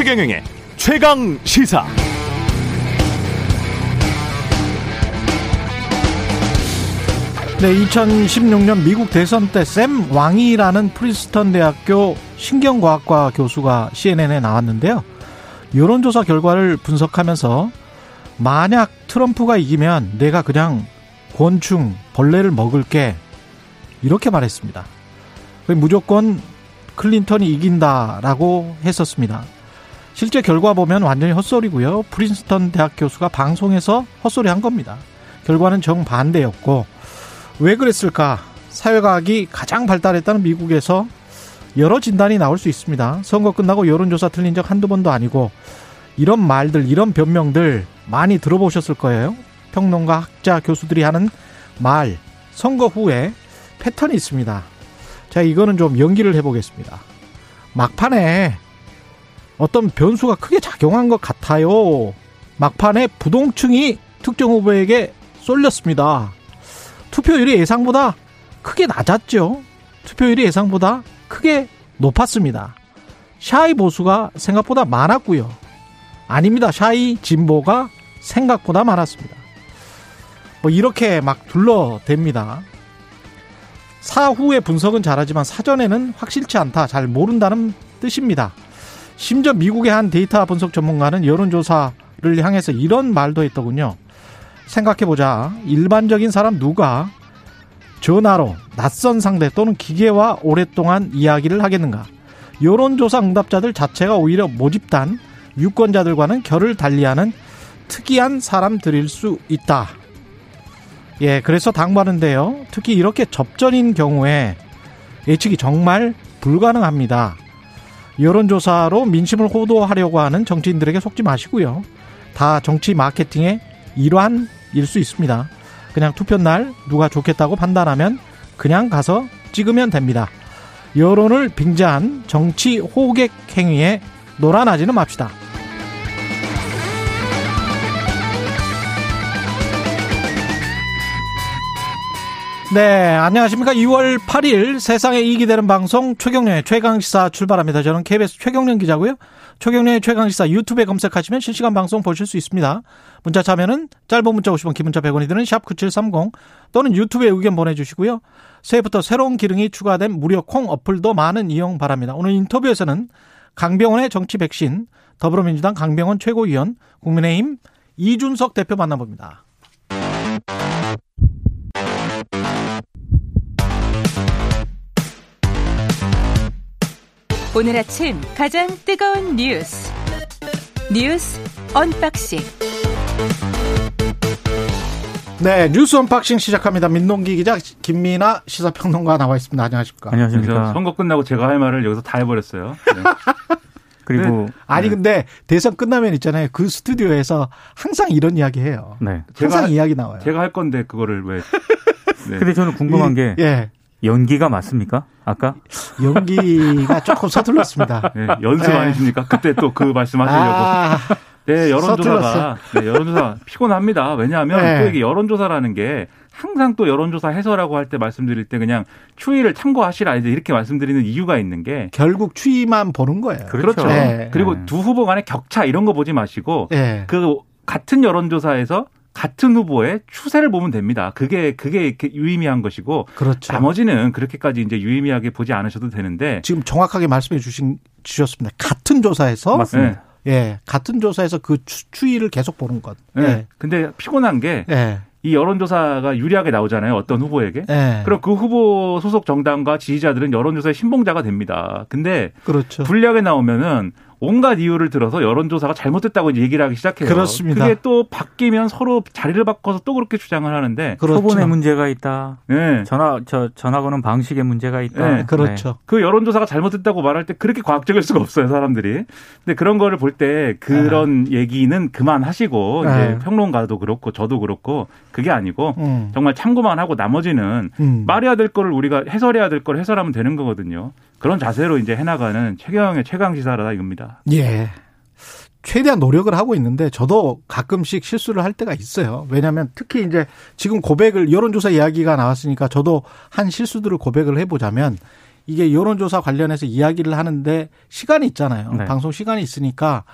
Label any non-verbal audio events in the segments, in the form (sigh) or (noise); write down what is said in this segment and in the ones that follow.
최경영의 최강 시사. 네, 2016년 미국 대선 때 샘 왕이라는 프린스턴 대학교 신경과학과 교수가 CNN에 나왔는데요. 여론조사 결과를 분석하면서 만약 트럼프가 이기면 내가 그냥 곤충, 벌레를 먹을게. 이렇게 말했습니다. 무조건 클린턴이 이긴다라고 했었습니다. 실제 결과 보면 완전히 헛소리고요. 프린스턴 대학 교수가 방송에서 헛소리 한 겁니다. 결과는 정반대였고 왜 그랬을까? 사회과학이 가장 발달했다는 미국에서 여러 진단이 나올 수 있습니다. 선거 끝나고 여론조사 틀린 적 한두 번도 아니고 이런 말들, 이런 변명들 많이 들어보셨을 거예요. 평론가, 학자, 교수들이 하는 말, 선거 후에 패턴이 있습니다. 자, 이거는 좀 연기를 해보겠습니다. 막판에 어떤 변수가 크게 작용한 것 같아요. 막판에 부동층이 특정 후보에게 쏠렸습니다. 투표율이 예상보다 크게 낮았죠. 투표율이 예상보다 크게 높았습니다. 샤이 보수가 생각보다 많았고요. 아닙니다. 샤이 진보가 생각보다 많았습니다. 뭐 이렇게 막 둘러댑니다. 사후의 분석은 잘하지만 사전에는 확실치 않다, 잘 모른다는 뜻입니다. 심지어 미국의 한 데이터 분석 전문가는 여론조사를 향해서 이런 말도 했더군요. 생각해보자. 일반적인 사람 누가 전화로 낯선 상대 또는 기계와 오랫동안 이야기를 하겠는가? 여론조사 응답자들 자체가 오히려 모집단 유권자들과는 결을 달리하는 특이한 사람들일 수 있다. 예, 그래서 당부하는데요. 특히 이렇게 접전인 경우에 예측이 정말 불가능합니다. 여론조사로 민심을 호도하려고 하는 정치인들에게 속지 마시고요. 다 정치 마케팅의 일환일 수 있습니다. 그냥 투표 날 누가 좋겠다고 판단하면 그냥 가서 찍으면 됩니다. 여론을 빙자한 정치 호객 행위에 놀아나지는 맙시다. 네, 안녕하십니까. 2월 8일 세상에 이익이 되는 방송 최경련의 최강시사 출발합니다. 저는 KBS 최경련 기자고요. 최경련의 최강시사 유튜브에 검색하시면 실시간 방송 보실 수 있습니다. 문자 참여는 짧은 문자 50원, 기문자 100원이 드는 샵9730 또는 유튜브에 의견 보내주시고요. 새해부터 새로운 기능이 추가된 무료 콩 어플도 많은 이용 바랍니다. 오늘 인터뷰에서는 강병원의 정치 백신, 더불어민주당 강병원 최고위원, 국민의힘 이준석 대표 만나봅니다. 오늘 아침 가장 뜨거운 뉴스 뉴스 언박싱 네 뉴스 언박싱 시작합니다. 민동기 기자 김민아 시사평론가 나와 있습니다. 안녕하십니까? 안녕하십니까? 선거 끝나고 제가 할 말을 여기서 다 해버렸어요. 네. (laughs) 그리고 네. 아니 네. 근데 대선 끝나면 있잖아요. 그 스튜디오에서 항상 이런 이야기 해요. 네. 항상 제가, 이야기 나와요. 제가 할 건데 그거를 왜? (laughs) 네. 근데 저는 궁금한 게 예. 연기가 맞습니까? 아까? 연기가 조금 서툴렀습니다. (laughs) 네, 연습 네. 아니십니까? 그때 또 그 말씀하시려고. 아, 네, 여론조사가 네, 여론조사 피곤합니다. 왜냐하면 네. 또 이게 여론조사라는 게 항상 또 여론조사 해설하고 할 때 말씀드릴 때 그냥 추이를 참고하시라 이렇게 말씀드리는 이유가 있는 게 결국 추이만 보는 거예요. 그렇죠. 그렇죠. 네. 그리고 두 후보 간의 격차 이런 거 보지 마시고 네. 그 같은 여론조사에서 같은 후보의 추세를 보면 됩니다. 그게 그게 유의미한 것이고 그렇죠. 나머지는 그렇게까지 이제 유의미하게 보지 않으셔도 되는데 지금 정확하게 말씀해 주신 주셨습니다. 같은 조사에서 맞습니다. 네. 예, 같은 조사에서 그 추, 이를 계속 보는 것. 네. 예. 근데 피곤한 게 예. 이 여론조사가 유리하게 나오잖아요. 어떤 후보에게. 네. 그럼 그 후보 소속 정당과 지지자들은 여론조사의 신봉자가 됩니다. 근데 그렇죠. 불리하게 나오면은 온갖 이유를 들어서 여론조사가 잘못됐다고 얘기를 하기 시작해요. 그렇습니다. 그게 또 바뀌면 서로 자리를 바꿔서 또 그렇게 주장을 하는데 그렇죠. 표본에 문제가 있다. 네. 전화 저 전화 거는 방식에 문제가 있다. 네. 그렇죠. 네. 그 여론조사가 잘못됐다고 말할 때 그렇게 과학적일 수가 없어요, 사람들이. 근데 그런 거를 볼 때 그런 네. 얘기는 그만하시고 이제 네. 평론가도 그렇고 저도 그렇고 그게 아니고 음. 정말 참고만 하고 나머지는 음. 말해야 될 거를 우리가 해설해야 될 걸 해설하면 되는 거거든요. 그런 자세로 이제 해나가는 최경영의 최강 시사라 이겁니다. 예. 최대한 노력을 하고 있는데 저도 가끔씩 실수를 할 때가 있어요. 왜냐하면 특히 이제 지금 고백을 여론조사 이야기가 나왔으니까 저도 한 실수들을 고백을 해보자면 이게 여론조사 관련해서 이야기를 하는데 시간이 있잖아요. 네. 방송 시간이 있으니까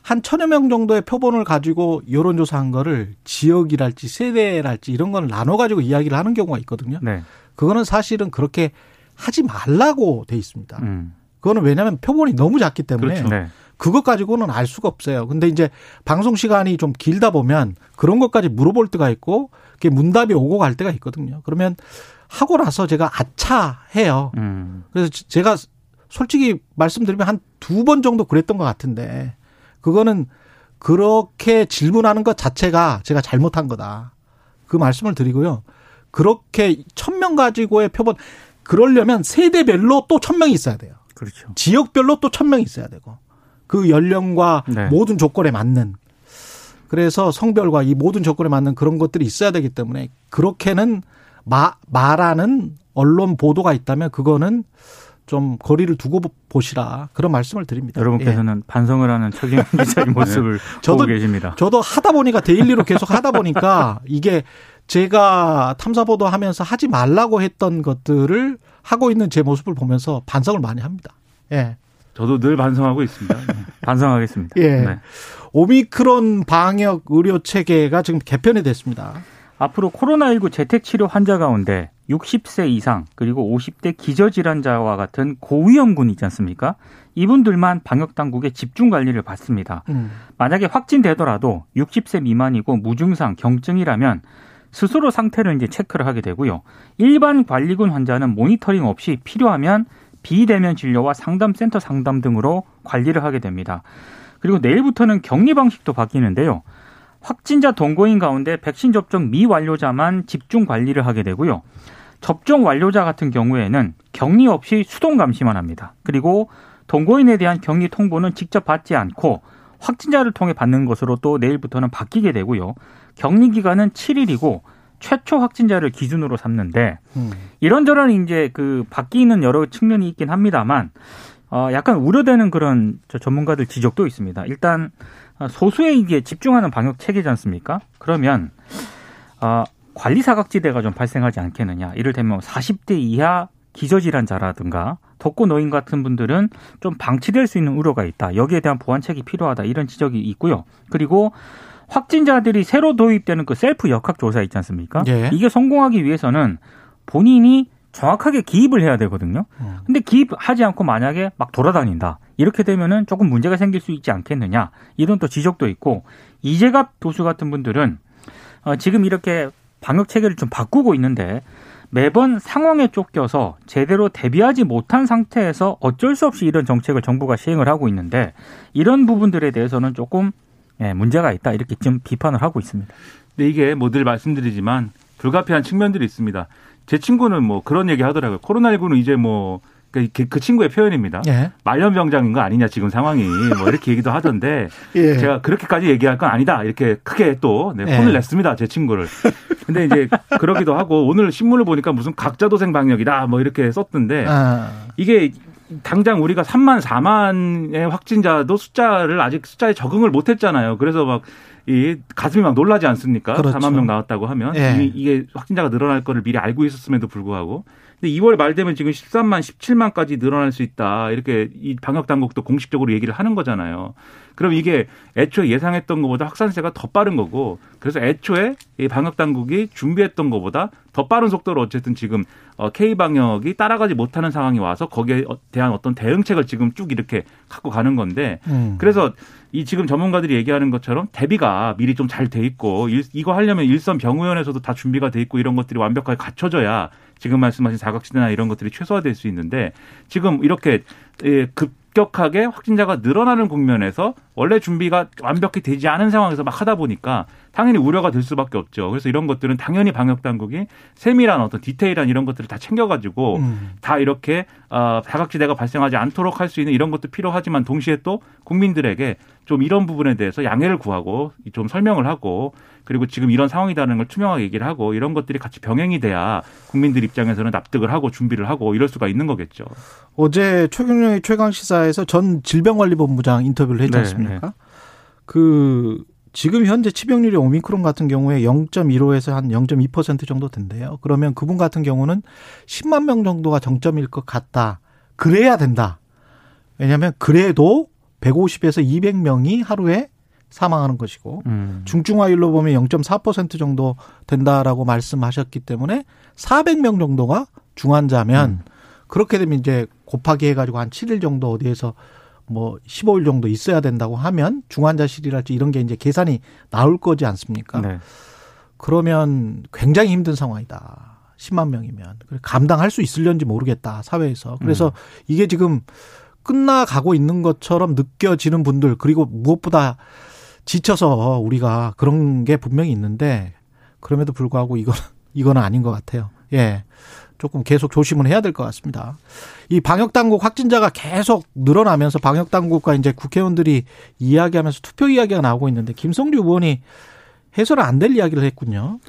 한 천여 명 정도의 표본을 가지고 여론조사한 거를 지역이랄지 세대랄지 이런 걸 나눠 가지고 이야기를 하는 경우가 있거든요. 네. 그거는 사실은 그렇게 하지 말라고 돼 있습니다. 음. 그거는 왜냐하면 표본이 너무 작기 때문에 그렇죠. 네. 그것 가지고는 알 수가 없어요. 근데 이제 방송 시간이 좀 길다 보면 그런 것까지 물어볼 때가 있고 그게 문답이 오고 갈 때가 있거든요. 그러면 하고 나서 제가 아차 해요. 음. 그래서 제가 솔직히 말씀드리면 한 두 번 정도 그랬던 것 같은데 그거는 그렇게 질문하는 것 자체가 제가 잘못한 거다. 그 말씀을 드리고요. 그렇게 천 명 가지고의 표본 그러려면 세대별로 또 천 명이 있어야 돼요. 그렇죠. 지역별로 또 천 명이 있어야 되고 그 연령과 네. 모든 조건에 맞는 그래서 성별과 이 모든 조건에 맞는 그런 것들이 있어야 되기 때문에 그렇게는 마, 말하는 언론 보도가 있다면 그거는 좀 거리를 두고 보시라 그런 말씀을 드립니다. 여러분께서는 예. 반성을 하는 최경영 기자의 (laughs) 모습을 네. 저도, 보고 계십니다. 저도 하다 보니까 daily로 계속 하다 보니까 이게 제가 탐사 보도 하면서 하지 말라고 했던 것들을 하고 있는 제 모습을 보면서 반성을 많이 합니다. 예. 저도 늘 반성하고 있습니다. (laughs) 반성하겠습니다. 예. 네. 오미크론 방역 의료 체계가 지금 개편이 됐습니다. 앞으로 코로나19 재택치료 환자 가운데 60세 이상 그리고 50대 기저질환자와 같은 고위험군 있지 않습니까? 이분들만 방역당국의 집중 관리를 받습니다. 음. 만약에 확진되더라도 60세 미만이고 무증상 경증이라면 스스로 상태를 이제 체크를 하게 되고요. 일반 관리군 환자는 모니터링 없이 필요하면 비대면 진료와 상담센터 상담 등으로 관리를 하게 됩니다. 그리고 내일부터는 격리 방식도 바뀌는데요. 확진자 동거인 가운데 백신 접종 미완료자만 집중 관리를 하게 되고요. 접종 완료자 같은 경우에는 격리 없이 수동 감시만 합니다. 그리고 동거인에 대한 격리 통보는 직접 받지 않고 확진자를 통해 받는 것으로 또 내일부터는 바뀌게 되고요. 격리 기간은 7일이고 최초 확진자를 기준으로 삼는데 음. 이런저런 이제 그 바뀌는 여러 측면이 있긴 합니다만 어 약간 우려되는 그런 전문가들 지적도 있습니다. 일단 소수에 이게 집중하는 방역 체계지 않습니까? 그러면 어, 관리 사각지대가 좀 발생하지 않겠느냐. 이를테면 40대 이하 기저질환자라든가 덕고 노인 같은 분들은 좀 방치될 수 있는 우려가 있다. 여기에 대한 보완책이 필요하다. 이런 지적이 있고요. 그리고 확진자들이 새로 도입되는 그 셀프 역학 조사 있지 않습니까? 예. 이게 성공하기 위해서는 본인이 정확하게 기입을 해야 되거든요. 음. 근데 기입하지 않고 만약에 막 돌아다닌다. 이렇게 되면은 조금 문제가 생길 수 있지 않겠느냐. 이런 또 지적도 있고 이재갑 교수 같은 분들은 어, 지금 이렇게 방역 체계를 좀 바꾸고 있는데 매번 상황에 쫓겨서 제대로 대비하지 못한 상태에서 어쩔 수 없이 이런 정책을 정부가 시행을 하고 있는데 이런 부분들에 대해서는 조금 예, 문제가 있다 이렇게 좀 비판을 하고 있습니다. 근데 이게 뭐 늘 말씀드리지만 불가피한 측면들이 있습니다. 제 친구는 뭐 그런 얘기 하더라고요. 코로나19는 이제 뭐, 그, 그, 그 친구의 표현입니다. 예. 말년병장인 거 아니냐, 지금 상황이. 뭐 이렇게 얘기도 하던데. (laughs) 예. 제가 그렇게까지 얘기할 건 아니다. 이렇게 크게 또, 네, 혼을 예. 냈습니다. 제 친구를. 근데 이제 그러기도 하고 오늘 신문을 보니까 무슨 각자 도생 방역이다. 뭐 이렇게 썼던데. 아. 이게 당장 우리가 3만 4만의 확진자도 숫자를 아직 숫자에 적응을 못 했잖아요. 그래서 막 이 가슴이 막 놀라지 않습니까? 그렇죠. 4만 명 나왔다고 하면 예. 이미 이게 확진자가 늘어날 거를 미리 알고 있었음에도 불구하고 근데 2월 말 되면 지금 13만, 17만까지 늘어날 수 있다. 이렇게 이 방역 당국도 공식적으로 얘기를 하는 거잖아요. 그럼 이게 애초에 예상했던 것보다 확산세가 더 빠른 거고 그래서 애초에 이 방역 당국이 준비했던 것보다 더 빠른 속도로 어쨌든 지금 어, K 방역이 따라가지 못하는 상황이 와서 거기에 대한 어떤 대응책을 지금 쭉 이렇게 갖고 가는 건데 음. 그래서 이 지금 전문가들이 얘기하는 것처럼 대비가 미리 좀 잘 돼 있고 이거 하려면 일선 병의원에서도 다 준비가 돼 있고 이런 것들이 완벽하게 갖춰져야 지금 말씀하신 사각지대나 이런 것들이 최소화될 수 있는데 지금 이렇게 예, 급격하게 확진자가 늘어나는 국면에서 원래 준비가 완벽히 되지 않은 상황에서 막 하다 보니까 당연히 우려가 될 수밖에 없죠. 그래서 이런 것들은 당연히 방역 당국이 세밀한 어떤 디테일한 이런 것들을 다 챙겨가지고 음. 다 이렇게 어, 사각지대가 발생하지 않도록 할 수 있는 이런 것도 필요하지만 동시에 또 국민들에게 좀 이런 부분에 대해서 양해를 구하고 좀 설명을 하고 그리고 지금 이런 상황이라는 걸 투명하게 얘기를 하고 이런 것들이 같이 병행이 돼야 국민들 입장에서는 납득을 하고 준비를 하고 이럴 수가 있는 거겠죠. 어제 최경영의 최강 시사에서 전 질병관리본부장 인터뷰를 했지 네, 않습니까? 네, 네. 그 지금 현재 치병률이 오미크론 같은 경우에 0.15에서 한 0.2% 정도 된대요. 그러면 그분 같은 경우는 10만 명 정도가 정점일 것 같다. 그래야 된다. 왜냐하면 그래도 150에서 200명이 하루에 사망하는 것이고 음. 중증화율로 보면 0.4% 정도 된다라고 말씀하셨기 때문에 400명 정도가 중환자면 음. 그렇게 되면 이제 곱하기 해가지고 한 7일 정도 어디에서 뭐 15일 정도 있어야 된다고 하면 중환자실이랄지 이런 게 이제 계산이 나올 거지 않습니까? 네. 그러면 굉장히 힘든 상황이다. 10만 명이면 감당할 수 있을런지 모르겠다 사회에서. 그래서 음. 이게 지금 끝나가고 있는 것처럼 느껴지는 분들 그리고 무엇보다 지쳐서 우리가 그런 게 분명히 있는데 그럼에도 불구하고 이건 (laughs) 이거는 아닌 것 같아요. 예. 조금 계속 조심을 해야 될 것 같습니다. 이 방역 당국 확진자가 계속 늘어나면서 방역 당국과 이제 국회의원들이 이야기하면서 투표 이야기가 나오고 있는데 김성주 의원이 해서는 안될 이야기를 했군요.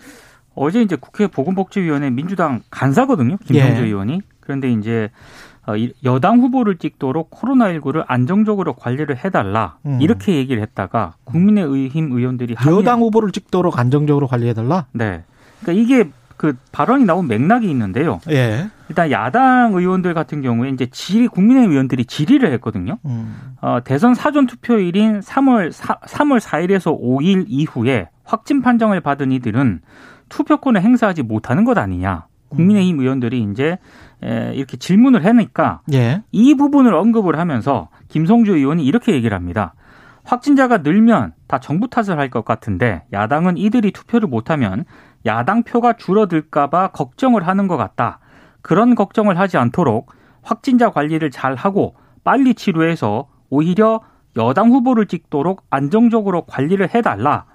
어제 이제 국회 보건복지위원회 민주당 간사거든요. 김성주 예. 의원이. 그런데 이제 어, 여당 후보를 찍도록 코로나19를 안정적으로 관리를 해달라 음. 이렇게 얘기를 했다가 국민의힘 의원들이 여당 후보를 찍도록 안정적으로 관리해달라. 네. 그러니까 이게 그 발언이 나온 맥락이 있는데요. 예. 일단 야당 의원들 같은 경우에 이제 질의 국민의힘 의원들이 질의를 했거든요. 음. 어, 대선 사전 투표일인 3월 4, 3월 4일에서 5일 이후에 확진 판정을 받은 이들은 투표권을 행사하지 못하는 것 아니냐. 국민의힘 의원들이 이제 이렇게 질문을 하니까 예. 이 부분을 언급을 하면서 김성주 의원이 이렇게 얘기를 합니다. 확진자가 늘면 다 정부 탓을 할 것 같은데 야당은 이들이 투표를 못하면 야당 표가 줄어들까봐 걱정을 하는 것 같다. 그런 걱정을 하지 않도록 확진자 관리를 잘 하고 빨리 치료해서 오히려 여당 후보를 찍도록 안정적으로 관리를 해달라.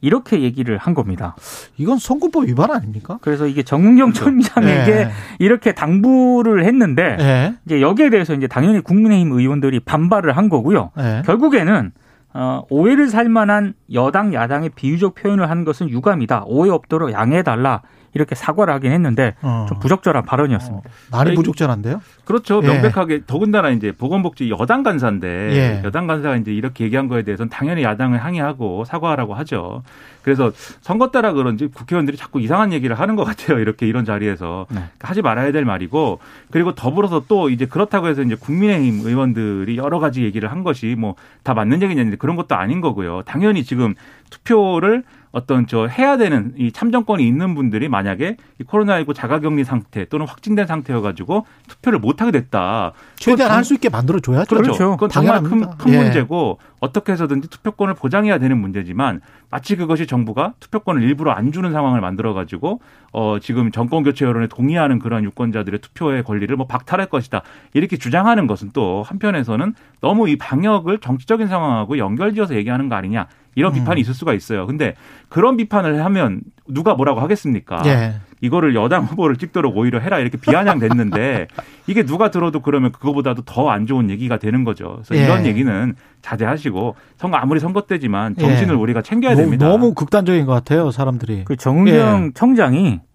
이렇게 얘기를 한 겁니다. 이건 선거법 위반 아닙니까? 그래서 이게 정은경 그렇죠. 총장에게 네. 이렇게 당부를 했는데 네. 이제 여기에 대해서 이제 당연히 국민의힘 의원들이 반발을 한 거고요. 네. 결국에는 어, 오해를 살 만한 여당 야당의 비유적 표현을 한 것은 유감이다. 오해 없도록 양해해 달라. 이렇게 사과를 하긴 했는데 어. 좀 부적절한 발언이었습니다. 어. 많이 부적절한데요? 그렇죠. 예. 명백하게 예. 더군다나 이제 보건복지 여당 간사인데 예. 여당 간사가 이제 이렇게 얘기한 거에 대해서는 당연히 야당을 항의하고 사과하라고 하죠. 그래서 선거 따라 그런지 국회의원들이 자꾸 이상한 얘기를 하는 것 같아요. 이렇게 이런 자리에서 네. 하지 말아야 될 말이고 그리고 더불어서 또 이제 그렇다고 해서 이제 국민의힘 의원들이 여러 가지 얘기를 한 것이 뭐 다 맞는 얘기냐 그런 것도 아닌 거고요. 당연히 지금 투표를 어떤 저 해야 되는 이 참정권이 있는 분들이 만약에 이 코로나19 자가격리 상태 또는 확진된 상태여 가지고 투표를 못 하게 됐다. 최대한 할 수 있게 만들어 줘야죠. 그렇죠. 그렇죠. 그건 정말 큰, 큰 예. 문제고 어떻게 해서든지 투표권을 보장해야 되는 문제지만 마치 그것이 정부가 투표권을 일부러 안 주는 상황을 만들어 가지고 어 지금 정권 교체 여론에 동의하는 그런 유권자들의 투표의 권리를 뭐 박탈할 것이다. 이렇게 주장하는 것은 또 한편에서는 너무 이 방역을 정치적인 상황하고 연결지어서 얘기하는 거 아니냐. 이런 비판이 음. 있을 수가 있어요. 근데 그런 비판을 하면 누가 뭐라고 하겠습니까? 예. 이거를 여당 후보를 찍도록 오히려 해라 이렇게 비아냥됐는데 (laughs) 이게 누가 들어도 그러면 그거보다도 더 안 좋은 얘기가 되는 거죠. 그래서 예. 이런 얘기는 자제하시고 선거 아무리 선거 때지만 정신을 예. 우리가 챙겨야 됩니다. 너무 극단적인 것 같아요, 사람들이. 그 정은경 예. 청장이 어,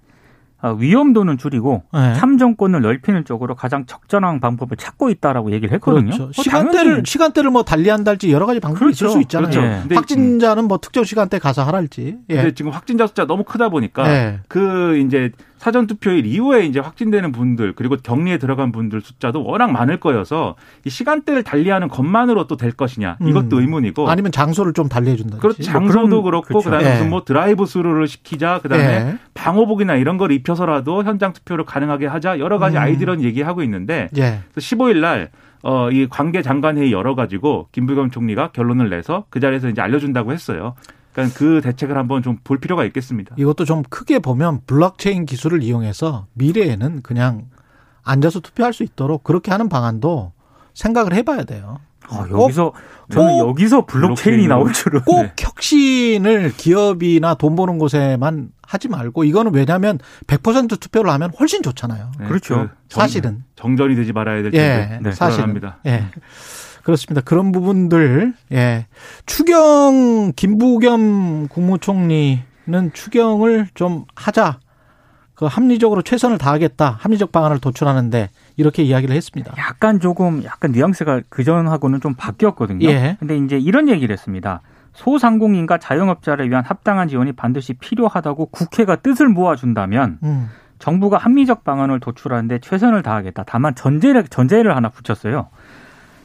위험도는 줄이고 네. 참정권을 넓히는 쪽으로 가장 적절한 방법을 찾고 있다라고 얘기를 했거든요. 그렇죠. 뭐 시간대를 당연히. 시간대를 뭐 달리한달지 여러 가지 방법이 그렇죠. 있을 수 있잖아요. 그렇죠. 예. 확진자는 뭐 특정 시간대 가서 하랄지. 예. 근데 지금 확진자 숫자 너무 크다 보니까 예. 그 이제 사전 투표일 이후에 이제 확진되는 분들 그리고 격리에 들어간 분들 숫자도 워낙 많을 거여서 이 시간대를 달리하는 것만으로 또 될 것이냐 이것도 음. 의문이고 아니면 장소를 좀 달리해 준다. 그렇죠. 장소도 뭐 그렇고 그렇죠. 그다음에 예. 무슨 뭐 드라이브 스루를 시키자 그다음에 예. 방호복이나 이런 걸 입혀서라도 현장 투표를 가능하게 하자 여러 가지 음. 아이디어는 얘기하고 있는데 예. 15일 날 어, 이 관계 장관 회의 열어 가지고 김부겸 총리가 결론을 내서 그 자리에서 이제 알려준다고 했어요. 그러니까 그 대책을 한번 좀 볼 필요가 있겠습니다. 이것도 좀 크게 보면 블록체인 기술을 이용해서 미래에는 그냥 앉아서 투표할 수 있도록 그렇게 하는 방안도 생각을 해봐야 돼요. 아, 여기서 저는 여기서 블록체인이 나올 줄은 꼭 네. 혁신을 기업이나 돈 버는 곳에만 하지 말고 이거는 왜냐하면 100% 투표를 하면 훨씬 좋잖아요. 네, 그렇죠. 그 사실은 정전이 되지 말아야 될 텐데. 예, 네, 사실입니다. 예. 그렇습니다. 그런 부분들, 예. 추경, 김부겸 국무총리는 추경을 좀 하자. 그 합리적으로 최선을 다하겠다. 합리적 방안을 도출하는데 이렇게 이야기를 했습니다. 약간 조금 약간 뉘앙스가 그전하고는 좀 바뀌었거든요. 예. 근데 이제 이런 얘기를 했습니다. 소상공인과 자영업자를 위한 합당한 지원이 반드시 필요하다고 국회가 뜻을 모아준다면 음. 정부가 합리적 방안을 도출하는데 최선을 다하겠다. 다만 전제를 전제를 하나 붙였어요.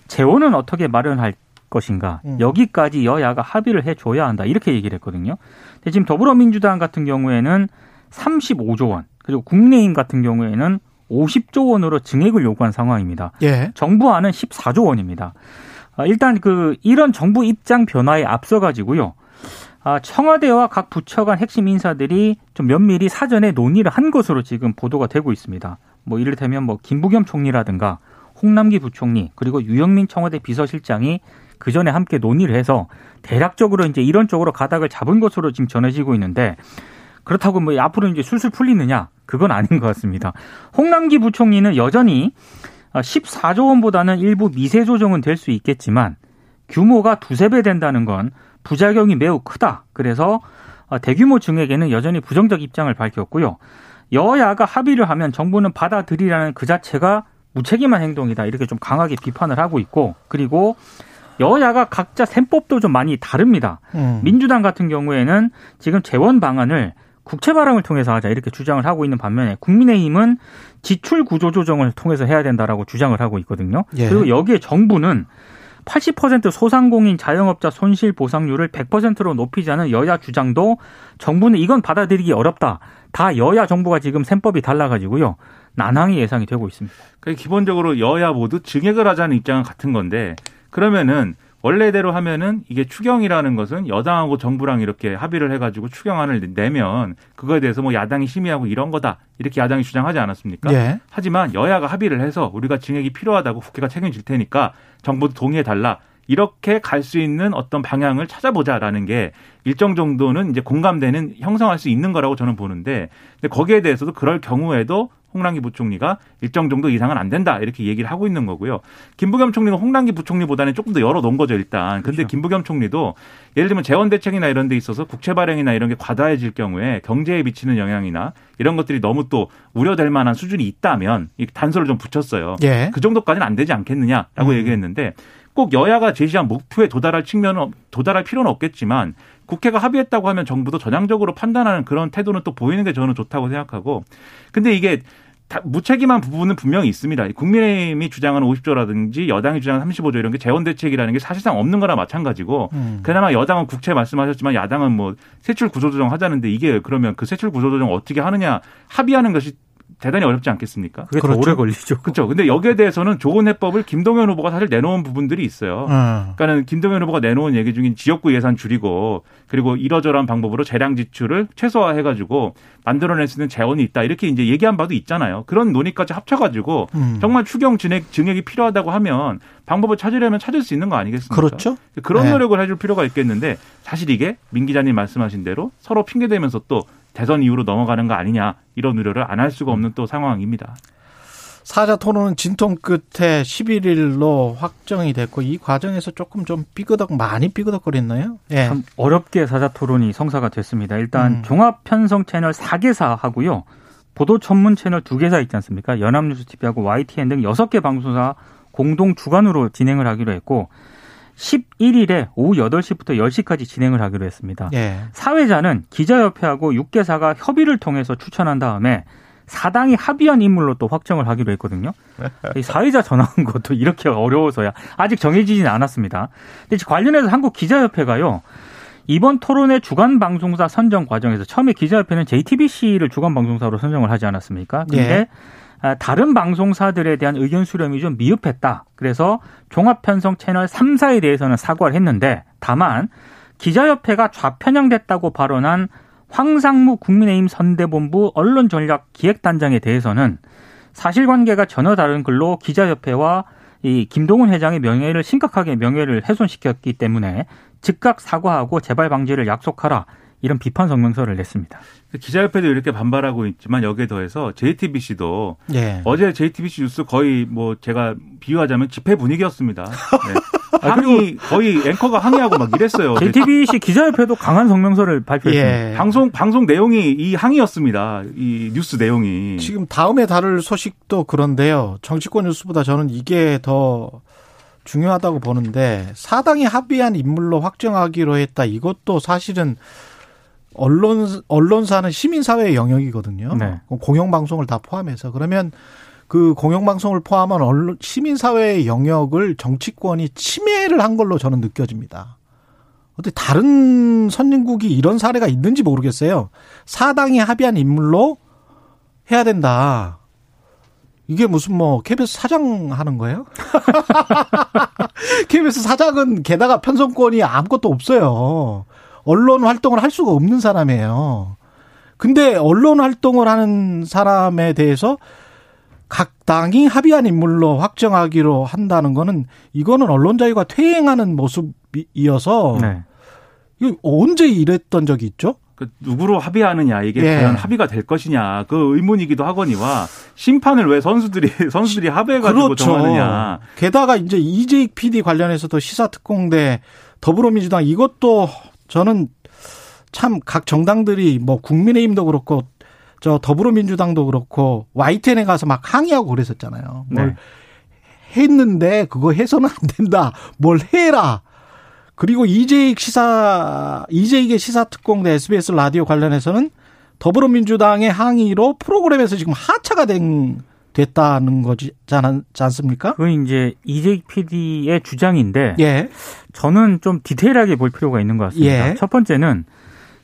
재원은 어떻게 마련할 것인가 음. 여기까지 여야가 합의를 해줘야 한다 이렇게 얘기를 했거든요. 근데 지금 더불어민주당 같은 경우에는 35조 원 그리고 국민의힘 같은 경우에는 50조 원으로 증액을 요구한 상황입니다. 예. 정부안은 14조 원입니다. 아, 일단 그 이런 정부 입장 변화에 앞서 가지고요. 아, 청와대와 각 부처 간 핵심 인사들이 좀 면밀히 사전에 논의를 한 것으로 지금 보도가 되고 있습니다. 뭐 이를테면 뭐 김부겸 총리라든가 홍남기 부총리 그리고 유영민 청와대 비서실장이 그 전에 함께 논의를 해서 대략적으로 이제 이런 쪽으로 가닥을 잡은 것으로 지금 전해지고 있는데 그렇다고 뭐 앞으로 이제 술술 풀리느냐 그건 아닌 것 같습니다. 홍남기 부총리는 여전히 14조 원보다는 일부 미세 조정은 될 수 있겠지만 규모가 두세 배 된다는 건 부작용이 매우 크다. 그래서 대규모 증액에는 여전히 부정적 입장을 밝혔고요. 여야가 합의를 하면 정부는 받아들이라는 그 자체가 무책임한 행동이다. 이렇게 좀 강하게 비판을 하고 있고 그리고 여야가 각자 셈법도 좀 많이 다릅니다. 음. 민주당 같은 경우에는 지금 재원 방안을 국채 발행을 통해서 하자 이렇게 주장을 하고 있는 반면에 국민의힘은 지출 구조 조정을 통해서 해야 된다라고 주장을 하고 있거든요. 예. 그리고 여기에 정부는 80% 소상공인 자영업자 손실 보상률을 100%로 높이자는 여야 주장도 정부는 이건 받아들이기 어렵다. 다 여야 정부가 지금 셈법이 달라가지고요. 난항이 예상이 되고 있습니다. 그러니까 기본적으로 여야 모두 증액을 하자는 입장은 같은 건데 그러면은 원래대로 하면은 이게 추경이라는 것은 여당하고 정부랑 이렇게 합의를 해가지고 추경안을 내면 그거에 대해서 뭐 야당이 심의하고 이런 거다 이렇게 야당이 주장하지 않았습니까? 예. 하지만 여야가 합의를 해서 우리가 증액이 필요하다고 국회가 책임질 테니까 정부도 동의해 달라. 이렇게 갈 수 있는 어떤 방향을 찾아보자라는 게 일정 정도는 이제 공감되는 형성할 수 있는 거라고 저는 보는데 근데 거기에 대해서도 그럴 경우에도 홍남기 부총리가 일정 정도 이상은 안 된다 이렇게 얘기를 하고 있는 거고요. 김부겸 총리는 홍남기 부총리보다는 조금 더 열어놓은 거죠 일단. 근데 그렇죠. 김부겸 총리도 예를 들면 재원 대책이나 이런 데 있어서 국채 발행이나 이런 게 과다해질 경우에 경제에 미치는 영향이나 이런 것들이 너무 또 우려될 만한 수준이 있다면 이 단서를 좀 붙였어요. 예. 그 정도까지는 안 되지 않겠느냐라고 음. 얘기했는데 꼭 여야가 제시한 목표에 도달할 측면은 도달할 필요는 없겠지만 국회가 합의했다고 하면 정부도 전향적으로 판단하는 그런 태도는 또 보이는 게 저는 좋다고 생각하고 근데 이게 다 무책임한 부분은 분명히 있습니다. 국민의힘이 주장하는 50조라든지 여당이 주장하는 35조 이런 게 재원 대책이라는 게 사실상 없는 거나 마찬가지고 음. 그나마 여당은 국채 말씀하셨지만 야당은 뭐 세출 구조조정 하자는데 이게 그러면 그 세출 구조조정 어떻게 하느냐 합의하는 것이 대단히 어렵지 않겠습니까? 그게 그렇죠. 더 오래 걸리죠. 그렇죠. 근데 여기에 대해서는 좋은 해법을 김동연 후보가 사실 내놓은 부분들이 있어요. 음. 그러니까는 김동연 후보가 내놓은 얘기 중인 지역구 예산 줄이고 그리고 이러저러한 방법으로 재량 지출을 최소화해 가지고 만들어낼 수 있는 재원이 있다. 이렇게 이제 얘기한 바도 있잖아요. 그런 논의까지 합쳐 가지고 음. 정말 추경 증액 증액이 필요하다고 하면 방법을 찾으려면 찾을 수 있는 거 아니겠습니까? 그렇죠. 그런 네. 노력을 해줄 필요가 있겠는데 사실 이게 민 기자님 말씀하신 대로 서로 핑계 대면서 또 대선 이후로 넘어가는 거 아니냐 이런 우려를 안 할 수가 없는 또 상황입니다. 사자 토론은 진통 끝에 11일로 확정이 됐고 이 과정에서 조금 좀 삐그덕 많이 삐그덕거렸나요? 예. 참 어렵게 사자 토론이 성사가 됐습니다. 일단 음. 종합 편성 채널 4개사 하고요. 보도 전문 채널 2개사 있지 않습니까? 연합뉴스 TV하고 YTN 등 6개 방송사 공동 주관으로 진행을 하기로 했고 11일에 오후 8시부터 10시까지 진행을 하기로 했습니다. 예. 사회자는 기자협회하고 6개사가 협의를 통해서 추천한 다음에 사당이 합의한 인물로 또 확정을 하기로 했거든요. (laughs) 이 사회자 전화한 것도 이렇게 어려워서야 아직 정해지지는 않았습니다. 근데 관련해서 한국 기자협회가요. 이번 토론의 주간 방송사 선정 과정에서 처음에 기자협회는 JTBC를 주간 방송사로 선정을 하지 않았습니까? 근데 예. 아, 다른 방송사들에 대한 의견 수렴이 좀 미흡했다. 그래서 종합편성 채널 3사에 대해서는 사과를 했는데 다만 기자협회가 좌편향됐다고 발언한 황상무 국민의힘 선대본부 언론전략 기획단장에 대해서는 사실관계가 전혀 다른 글로 기자협회와 이 김동훈 회장의 명예를 심각하게 명예를 훼손시켰기 때문에 즉각 사과하고 재발 방지를 약속하라 이런 비판 성명서를 냈습니다. 기자협회도 이렇게 반발하고 있지만 여기에 더해서 JTBC도 예. 어제 JTBC 뉴스 거의 뭐 제가 비유하자면 집회 분위기였습니다. (laughs) 네. 아, 항의 거의 앵커가 항의하고 막 이랬어요. JTBC 기자협회도 강한 성명서를 발표했습니다. 예. 방송 방송 내용이 이 항의였습니다. 이 뉴스 내용이 지금 다음에 다룰 소식도 그런데요. 정치권 뉴스보다 저는 이게 더 중요하다고 보는데 사당이 합의한 인물로 확정하기로 했다. 이것도 사실은 언론 언론사는 시민 사회의 영역이거든요. 네. 공영 방송을 다 포함해서 그러면 그 공영 방송을 포함한 언론 시민 사회의 영역을 정치권이 침해를 한 걸로 저는 느껴집니다. 어떻게 다른 선진국이 이런 사례가 있는지 모르겠어요. 사당이 합의한 인물로 해야 된다. 이게 무슨 뭐 KBS 사장 하는 거예요? (laughs) KBS 사장은 게다가 편성권이 아무것도 없어요. 언론 활동을 할 수가 없는 사람이에요. 근데 언론 활동을 하는 사람에 대해서 각 당이 합의한 인물로 확정하기로 한다는 거는 이거는 언론 자유가 퇴행하는 모습이어서 네. 이거 언제 이랬던 적이 있죠? 그 누구로 합의하느냐 이게 예. 과연 합의가 될 것이냐 그 의문이기도 하거니와 심판을 왜 선수들이 (laughs) 선수들이 합의해가지고 그렇죠. 정하느냐. 게다가 이제 이재익 PD 관련해서도 시사특공대 더불어민주당 이것도 저는 참 각 정당들이 뭐 국민의힘도 그렇고 저 더불어민주당도 그렇고 YTN에 가서 막 항의하고 그랬었잖아요. 뭘 네. 했는데 그거 해서는 안 된다. 뭘 해라. 그리고 이재익 시사 이재익의 시사특공대 SBS 라디오 관련해서는 더불어민주당의 항의로 프로그램에서 지금 하차가 된 됐다는 거지 않습니까? 그건 이제 이재익 PD의 주장인데 예. 저는 좀 디테일하게 볼 필요가 있는 것 같습니다. 예. 첫 번째는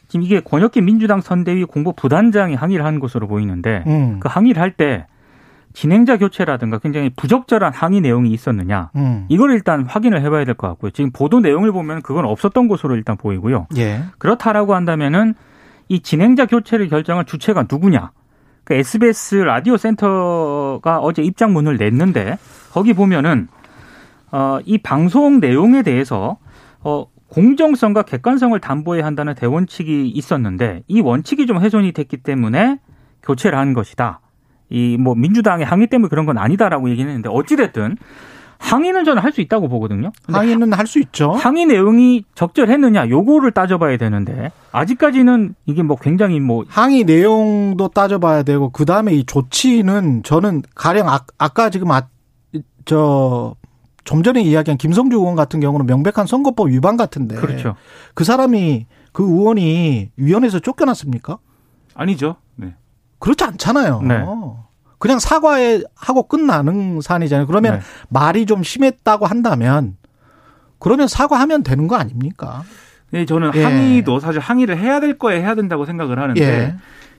지금 이게 권혁기 민주당 선대위 공보 부단장이 항의를 한 것으로 보이는데 음. 그 항의를 할 때 진행자 교체라든가 굉장히 부적절한 항의 내용이 있었느냐 음. 이걸 일단 확인을 해봐야 될 것 같고요. 지금 보도 내용을 보면 그건 없었던 것으로 일단 보이고요. 예. 그렇다라고 한다면은 이 진행자 교체를 결정한 주체가 누구냐? 그 SBS 라디오 센터가 어제 입장문을 냈는데 거기 보면은 어, 이 방송 내용에 대해서 어, 공정성과 객관성을 담보해야 한다는 대원칙이 있었는데 이 원칙이 좀 훼손이 됐기 때문에 교체를 한 것이다. 이 뭐 민주당의 항의 때문에 그런 건 아니다라고 얘기는 했는데 어찌됐든 항의는 저는 할 수 있다고 보거든요. 항의는 할 수 있죠. 항의 내용이 적절했느냐 요거를 따져봐야 되는데 아직까지는 이게 뭐 굉장히 뭐 항의 내용도 따져봐야 되고 그 다음에 이 조치는 저는 가령 아, 아까 지금 아, 저 좀 전에 이야기한 김성주 의원 같은 경우는 명백한 선거법 위반 같은데 그렇죠. 그 사람이 그 의원이 위원회에서 쫓겨났습니까? 아니죠. 네. 그렇지 않잖아요. 네. 그냥 사과에 하고 끝나는 사안이잖아요. 그러면 네. 말이 좀 심했다고 한다면 그러면 사과하면 되는 거 아닙니까? 네, 저는 예. 항의도 사실 항의를 해야 될 거에 해야 된다고 생각을 하는데 예.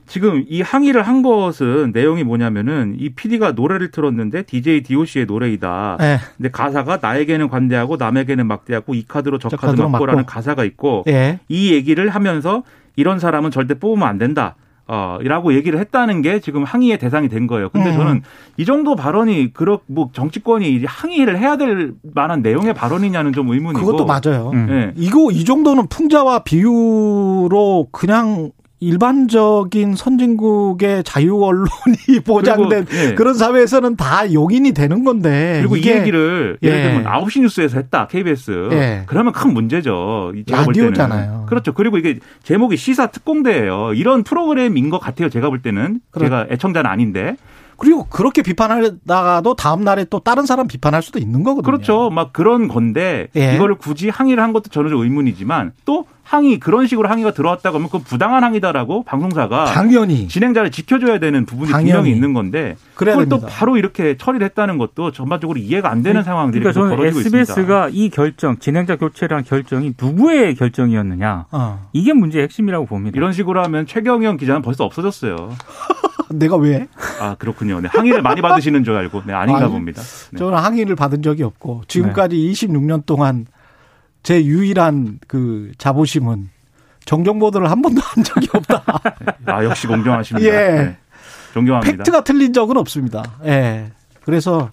지금 이 항의를 한 것은 내용이 뭐냐면은 이 PD가 노래를 틀었는데 DJ DOC의 노래이다. 예. 근데 가사가 나에게는 관대하고 남에게는 막대하고 이 카드로 저, 저 카드 맞고라는 맞고. 가사가 있고 예. 이 얘기를 하면서 이런 사람은 절대 뽑으면 안 된다. 어, 이라고 얘기를 했다는 게 지금 항의의 대상이 된 거예요. 근데 음. 저는 이 정도 발언이 그렇 뭐 정치권이 항의를 해야 될 만한 내용의 발언이냐는 좀 의문이고. 그것도 맞아요. 음. 네. 이거 이 정도는 풍자와 비유로 그냥 일반적인 선진국의 자유 언론이 (laughs) 보장된 그리고, 예. 그런 사회에서는 다 용인이 되는 건데 그리고 이 얘기를 예를 들면 예. 9시 뉴스에서 했다 KBS 예. 그러면 큰 문제죠. 제가 라디오잖아요. 그렇죠. 그리고 이게 제목이 시사 특공대예요. 이런 프로그램인 것 같아요. 제가 볼 때는 그렇... 제가 애청자는 아닌데 그리고 그렇게 비판하다가도 다음 날에 또 다른 사람 비판할 수도 있는 거거든요. 그렇죠. 막 그런 건데 예. 이거를 굳이 항의를 한 것도 저는 좀 의문이지만 또 항의 그런 식으로 항의가 들어왔다고 하면 그 부당한 항의다라고 방송사가 당연히 진행자를 지켜줘야 되는 부분이 당연히. 분명히 있는 건데 그걸 됩니다. 또 바로 이렇게 처리를 했다는 것도 전반적으로 이해가 안 되는 네. 상황들이 그러니까 저는 벌어지고 SBS가 있습니다. 이 결정 진행자 교체라는 결정이 누구의 결정이었느냐 어. 이게 문제의 핵심이라고 봅니다. 이런 식으로 하면 최경영 기자는 벌써 없어졌어요. (laughs) 내가 왜? 아 그렇군요. 네, 항의를 많이 받으시는 줄 알고 네, 아닌가 아니, 봅니다. 네. 저는 항의를 받은 적이 없고 지금까지 네. 26년 동안 제 유일한 그 자부심은 정정 보도를 한 번도 한 적이 없다. (laughs) 아 역시 공정하십니다. 예. 네. 존경합니다. 팩트가 틀린 적은 없습니다. 예. 그래서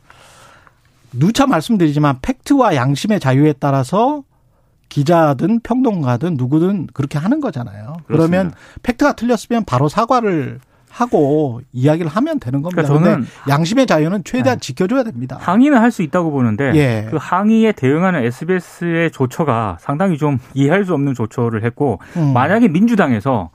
누차 말씀드리지만 팩트와 양심의 자유에 따라서 기자든 평론가든 누구든 그렇게 하는 거잖아요. 그렇습니다. 그러면 팩트가 틀렸으면 바로 사과를 하고 이야기를 하면 되는 겁니다. 그러니까 저는 양심의 자유는 최대한 네. 지켜줘야 됩니다. 항의는 할 수 있다고 보는데 예. 그 항의에 대응하는 SBS의 조처가 상당히 좀 이해할 수 없는 조처를 했고 음. 만약에 민주당에서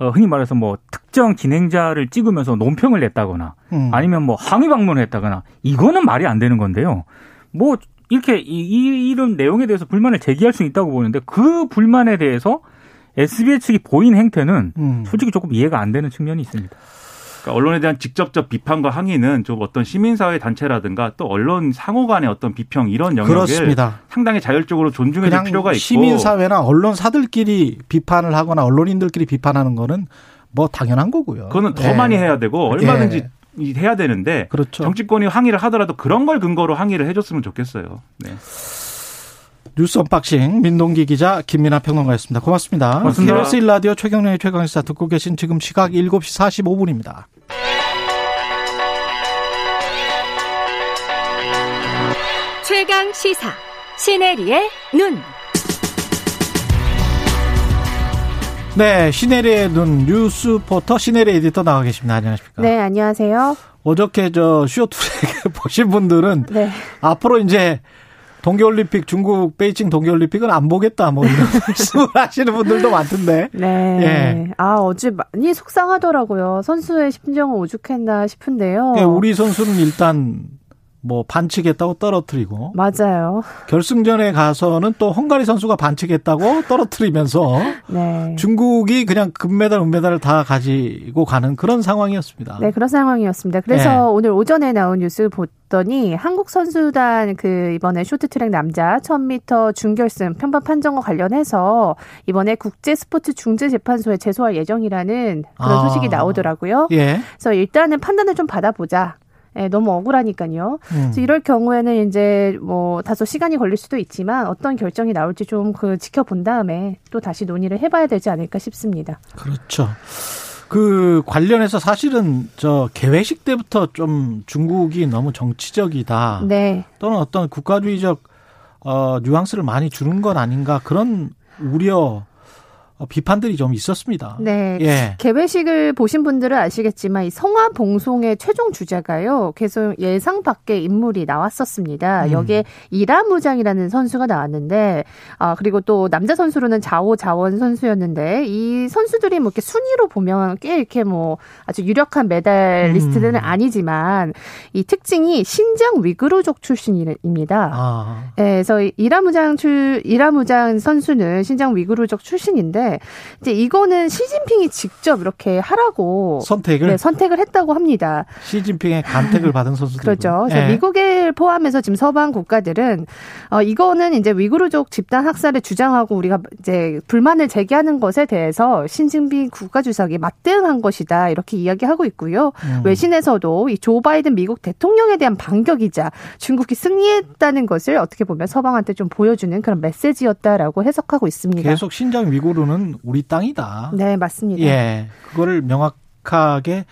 어, 흔히 말해서 뭐 특정 진행자를 찍으면서 논평을 냈다거나 음. 아니면 뭐 항의 방문을 했다거나 이거는 말이 안 되는 건데요. 뭐 이렇게 이, 이런 내용에 대해서 불만을 제기할 수 있다고 보는데 그 불만에 대해서 SBS 측이 보인 행태는 음. 솔직히 조금 이해가 안 되는 측면이 있습니다. 그러니까 언론에 대한 직접적 비판과 항의는 좀 어떤 시민사회 단체라든가 또 언론 상호 간의 어떤 비평 이런 영역을 그렇습니다. 상당히 자율적으로 존중해 줄 필요가 있고 시민사회나 언론사들끼리 비판을 하거나 언론인들끼리 비판하는 거는 뭐 당연한 거고요. 그거는 더 네. 많이 해야 되고 얼마든지 네. 해야 되는데 그렇죠. 정치권이 항의를 하더라도 그런 걸 근거로 항의를 해줬으면 좋겠어요. 네. 뉴스 언박싱 민동기 기자 김민아 평론가였습니다. 고맙습니다. 고맙습니다. KBS 1라디오 최경영의 최강시사 듣고 계신 지금 시각 7시 45분입니다. 최강 시사 신혜리의 눈. 네, 신혜리의 눈 뉴스포터 신혜리 에디터 나와 계십니다. 안녕하십니까? 네, 안녕하세요. 어저께 저 쇼트랙 (laughs) 보신 분들은 네. 앞으로 이제 동계올림픽 중국 베이징 동계올림픽은 안 보겠다 뭐 이런 (laughs) 말씀을 하시는 분들도 많던데. 네. 예. 아 어제 많이 속상하더라고요. 선수의 심정은 오죽했나 싶은데요. 네, 우리 선수는 일단 뭐 반칙했다고 떨어뜨리고 맞아요. 결승전에 가서는 또 헝가리 선수가 반칙했다고 떨어뜨리면서 (laughs) 네. 중국이 그냥 금메달, 은메달을 다 가지고 가는 그런 상황이었습니다. 네, 그런 상황이었습니다. 그래서 네. 오늘 오전에 나온 뉴스 봤더니 한국 선수단 그 이번에 쇼트트랙 남자 1000m 준결승 편법 판정과 관련해서 이번에 국제 스포츠 중재 재판소에 제소할 예정이라는 그런 아. 소식이 나오더라고요. 예. 그래서 일단은 판단을 좀 받아보자. 예, 너무 억울하니까요. 음. 그래서 이럴 경우에는 이제 뭐 다소 시간이 걸릴 수도 있지만 어떤 결정이 나올지 좀 그 지켜본 다음에 또 다시 논의를 해봐야 되지 않을까 싶습니다. 그렇죠. 그 관련해서 사실은 저 개회식 때부터 좀 중국이 너무 정치적이다. 네. 또는 어떤 국가주의적 어 뉘앙스를 많이 주는 건 아닌가 그런 우려 어, 비판들이 좀 있었습니다. 네. 예. 개회식을 보신 분들은 아시겠지만 이 성화 봉송의 최종 주자가요. 계속 예상 밖의 인물이 나왔었습니다. 음. 여기에 이라무장이라는 선수가 나왔는데 아 그리고 또 남자 선수로는 자오 자원 선수였는데 이 선수들이 뭐 이렇게 순위로 보면 꽤 이렇게 뭐 아주 유력한 메달리스트는 음. 아니지만 이 특징이 신장 위그루족 출신입니다. 아. 네, 그래서 이라무장 출 이라무장 선수는 신장 위그루족 출신인데 이제 이거는 시진핑이 직접 이렇게 하라고 선택을 네, 선택을 했다고 합니다. 시진핑의 간택을 받은 선수들 그렇죠. 네. 미국을 포함해서 지금 서방 국가들은 어 이거는 이제 위구르족 집단 학살을 주장하고 우리가 이제 불만을 제기하는 것에 대해서 신진핑 국가주석이 맞대응한 것이다 이렇게 이야기하고 있고요. 음. 외신에서도 이 조 바이든 미국 대통령에 대한 반격이자 중국이 승리했다는 것을 어떻게 보면 서방한테 좀 보여주는 그런 메시지였다라고 해석하고 있습니다. 계속 신장 위구르는 땅은 우리 땅이다. 네, 맞습니다. 예. 그거를 명확하게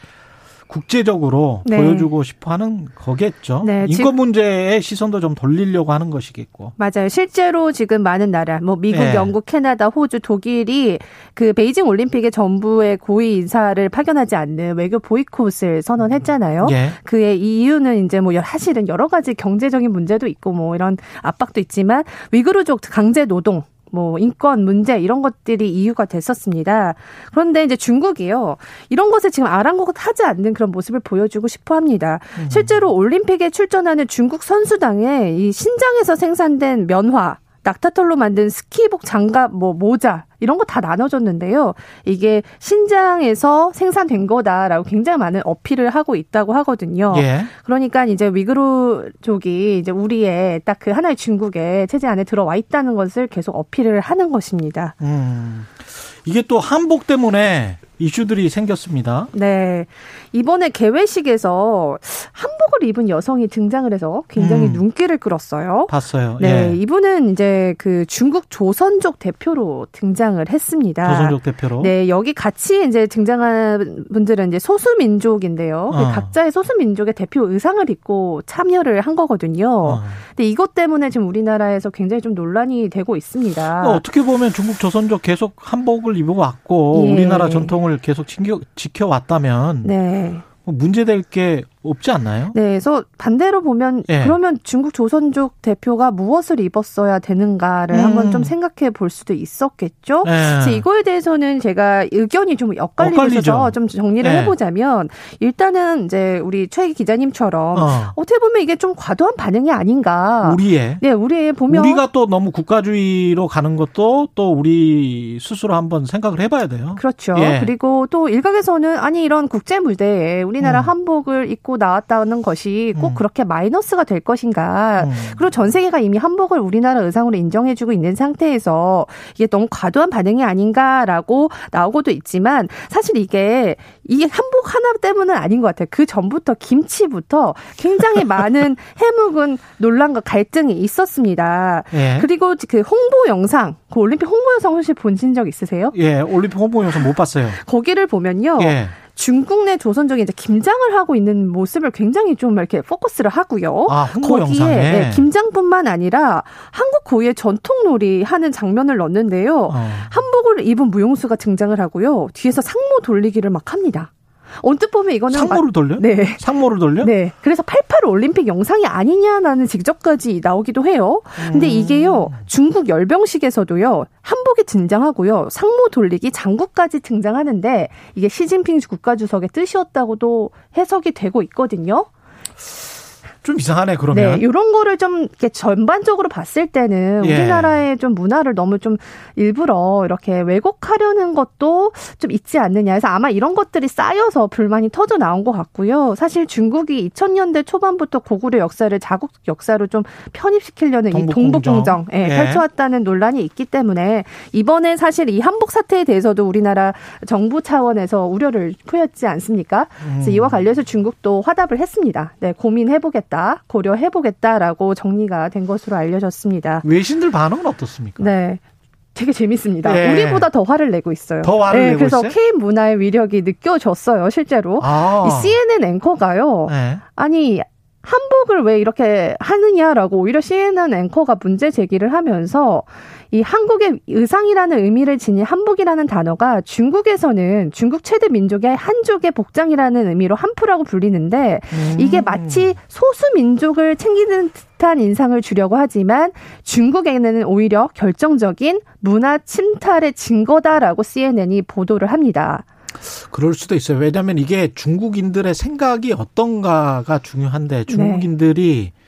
국제적으로 네. 보여주고 싶어 하는 거겠죠. 네, 인권 문제의 시선도 좀 돌리려고 하는 것이겠고. 맞아요. 실제로 지금 많은 나라, 뭐 미국, 네. 영국, 캐나다, 호주, 독일이 그 베이징 올림픽에 정부의 고위 인사를 파견하지 않는 외교 보이콧을 선언했잖아요. 예. 그의 이유는 이제 뭐 사실은 여러 가지 경제적인 문제도 있고 뭐 이런 압박도 있지만 위구르족 강제 노동 뭐 인권 문제 이런 것들이 이유가 됐었습니다. 그런데 이제 중국이요. 이런 것을 지금 아랑곳하지 않는 그런 모습을 보여주고 싶어 합니다. 음. 실제로 올림픽에 출전하는 중국 선수당의 이 신장에서 생산된 면화 낙타털로 만든 스키복 장갑, 뭐 모자 이런 거 다 나눠줬는데요. 이게 신장에서 생산된 거다라고 굉장히 많은 어필을 하고 있다고 하거든요. 예. 그러니까 이제 위그루족이 이제 우리의 딱 그 하나의 중국의 체제 안에 들어와 있다는 것을 계속 어필을 하는 것입니다. 음. 이게 또 한복 때문에 이슈들이 생겼습니다. 네. 이번에 개회식에서 한복을 입은 여성이 등장을 해서 굉장히 음. 눈길을 끌었어요. 봤어요. 네. 예. 이분은 이제 그 중국 조선족 대표로 등장을 했습니다. 조선족 대표로? 네. 여기 같이 이제 등장한 분들은 이제 소수민족인데요. 어. 각자의 소수민족의 대표 의상을 입고 참여를 한 거거든요. 어. 근데 이것 때문에 지금 우리나라에서 굉장히 좀 논란이 되고 있습니다. 어떻게 보면 중국 조선족 계속 한복을 입어왔고 예. 우리나라 전통 전통을 계속 지켜, 지켜왔다면 네. 뭐 문제될 게 없지 않나요? 네, 그래서 반대로 보면 예. 그러면 중국 조선족 대표가 무엇을 입었어야 되는가를 음. 한번 좀 생각해 볼 수도 있었겠죠. 예. 이거에 대해서는 제가 의견이 좀 엇갈리셔서 좀 정리를 예. 해보자면 일단은 이제 우리 최 기자님처럼 어. 어떻게 보면 이게 좀 과도한 반응이 아닌가. 우리의 네, 우리의 보면 우리가 또 너무 국가주의로 가는 것도 또 우리 스스로 한번 생각을 해봐야 돼요. 그렇죠. 예. 그리고 또 일각에서는 아니 이런 국제 무대에 우리나라 음. 한복을 입고 나왔다는 것이 꼭 음. 그렇게 마이너스가 될 것인가. 음. 그리고 전 세계가 이미 한복을 우리나라 의상으로 인정해주고 있는 상태에서 이게 너무 과도한 반응이 아닌가라고 나오고도 있지만 사실 이게 이게 한복 하나 때문은 아닌 것 같아요. 그 전부터 김치부터 굉장히 (laughs) 많은 해묵은 논란과 갈등이 있었습니다. 예. 그리고 그 홍보 영상, 그 올림픽 홍보 영상 혹시 보신 적 있으세요? 예, 올림픽 홍보 영상 못 봤어요. 거기를 보면요. 예. 중국 내 조선족이 이제 김장을 하고 있는 모습을 굉장히 좀 이렇게 포커스를 하고요. 아, 거기에. 네, 김장뿐만 아니라 한국 고유의 전통놀이 하는 장면을 넣는데요. 어. 한복을 입은 무용수가 등장을 하고요. 뒤에서 상모 돌리기를 막 합니다. 언뜻 보면 이거는 상모를 돌려? 네. 상모를 돌려? 네. 그래서 88 올림픽 영상이 아니냐라는 직접까지 나오기도 해요. 근데 음. 이게요. 중국 열병식에서도요. 한복이 등장하고요. 상모 돌리기 장구까지 등장하는데 이게 시진핑 국가주석의 뜻이었다고도 해석이 되고 있거든요. 좀 이상하네 그러면. 네, 이런 거를 좀 이렇게 전반적으로 봤을 때는 예. 우리나라의 좀 문화를 너무 좀 일부러 이렇게 왜곡하려는 것도 좀 있지 않느냐 해서 아마 이런 것들이 쌓여서 불만이 터져 나온 것 같고요. 사실 중국이 2000년대 초반부터 고구려 역사를 자국 역사로 좀 편입시키려는 동북 이 동북공정 예, 예. 펼쳐왔다는 논란이 있기 때문에 이번에 사실 이 한복 사태에 대해서도 우리나라 정부 차원에서 우려를 표했지 않습니까? 그래서 음. 이와 관련해서 중국도 화답을 했습니다. 네, 고민해보겠다. 해보겠다, 고려해 보겠다라고 정리가 된 것으로 알려졌습니다. 외신들 반응은 어떻습니까? 네. 되게 재밌습니다. 네. 우리보다 더 화를 내고 있어요. 더 화를 네, 내고 그래서 있어요? K 문화의 위력이 느껴졌어요, 실제로. 아. 이 CNN 앵커가요. 네. 아니 한복을 왜 이렇게 하느냐라고 오히려 CNN 앵커가 문제 제기를 하면서 이 한국의 의상이라는 의미를 지닌 한복이라는 단어가 중국에서는 중국 최대 민족의 한족의 복장이라는 의미로 한푸라고 불리는데 음. 이게 마치 소수 민족을 챙기는 듯한 인상을 주려고 하지만 중국에는 오히려 결정적인 문화 침탈의 증거다라고 CNN이 보도를 합니다. 그럴 수도 있어요. 왜냐하면 이게 중국인들의 생각이 어떤가가 중요한데 네. 중국인들이 네.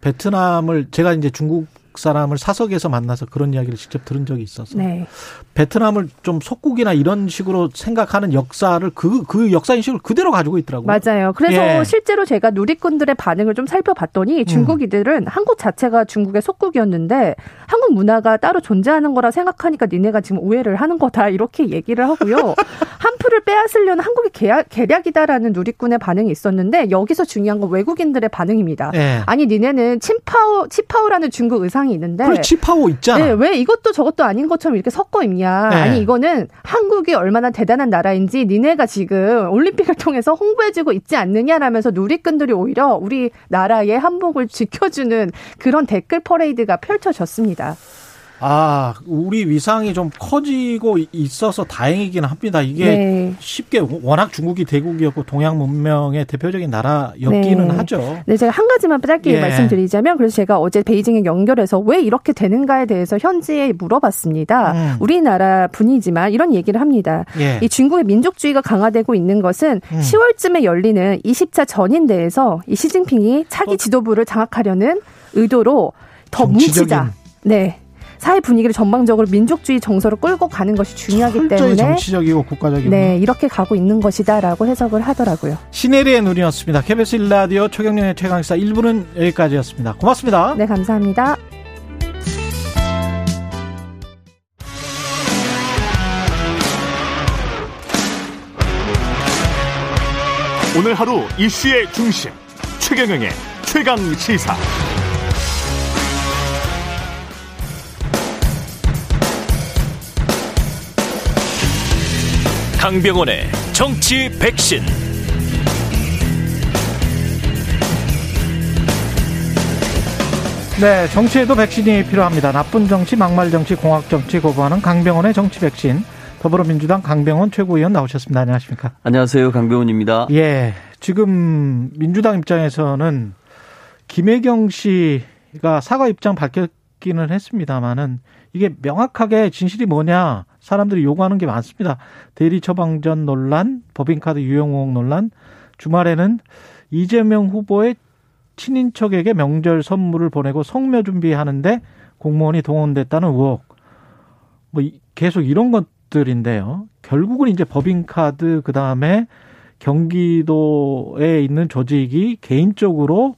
베트남을 제가 이제 중국 사람을 사석에서 만나서 그런 이야기를 직접 들은 적이 있어서 네. 베트남을 좀 속국이나 이런 식으로 생각하는 역사를 그, 그 역사 인식을 그대로 가지고 있더라고요. 맞아요. 그래서 예. 실제로 제가 누리꾼들의 반응을 좀 살펴봤더니 음. 중국이들은 음. 한국 자체가 중국의 속국이었는데 한국 문화가 따로 존재하는 거라 생각하니까 니네가 지금 오해를 하는 거다 이렇게 얘기를 하고요. (laughs) 한풀을 빼앗으려는 한국의 계략, 계략이다라는 누리꾼의 반응이 있었는데 여기서 중요한 건 외국인들의 반응입니다. 예. 아니 니네는 친파오 치파오라는 중국 의상 사항이 있는데. 그래, 치파오 있잖아. 네, 왜 이것도 저것도 아닌 것처럼 이렇게 섞어 입냐. 네. 아니, 이거는 한국이 얼마나 대단한 나라인지 니네가 지금 올림픽을 통해서 홍보해주고 있지 않느냐라면서 누리꾼들이 오히려 우리 나라의 한복을 지켜주는 그런 댓글 퍼레이드가 펼쳐졌습니다. 아, 우리 위상이 좀 커지고 있어서 다행이긴 합니다. 이게 네. 쉽게 워낙 중국이 대국이었고 동양 문명의 대표적인 나라였기는 네. 하죠. 네, 제가 한 가지만 짧게 예. 말씀드리자면 그래서 제가 어제 베이징에 연결해서 왜 이렇게 되는가에 대해서 현지에 물어봤습니다. 음. 우리나라 분이지만 이런 얘기를 합니다. 예. 이 중국의 민족주의가 강화되고 있는 것은 음. 10월쯤에 열리는 20차 전인대에서 이 시진핑이 차기 어. 지도부를 장악하려는 의도로 더 정치적인. 뭉치자. 네. 사회 분위기를 전방적으로 민족주의 정서로 끌고 가는 것이 중요하기 때문에 정치적이고 국가적이고 네 이렇게 가고 있는 것이다라고 해석을 하더라고요. 시네리의 눈이었습니다. KBS 1라디오 최경련의 최강사 1부는 여기까지였습니다. 고맙습니다. 네 감사합니다. 오늘 하루 이슈의 중심 최경영의 최강 시사. 강병원의 정치 백신. 네, 정치에도 백신이 필요합니다. 나쁜 정치, 막말 정치, 공학 정치 거부하는 강병원의 정치 백신. 더불어민주당 강병원 최고위원 나오셨습니다. 안녕하십니까? 안녕하세요. 강병원입니다. 예. 지금 민주당 입장에서는 김혜경 씨가 사과 입장 밝혔기는 했습니다만은 이게 명확하게 진실이 뭐냐 사람들이 요구하는 게 많습니다. 대리 처방전 논란, 법인카드 유용 의혹 논란, 주말에는 이재명 후보의 친인척에게 명절 선물을 보내고 성묘 준비하는데 공무원이 동원됐다는 의혹. 뭐 계속 이런 것들인데요. 결국은 이제 법인카드 그 다음에 경기도에 있는 조직이 개인적으로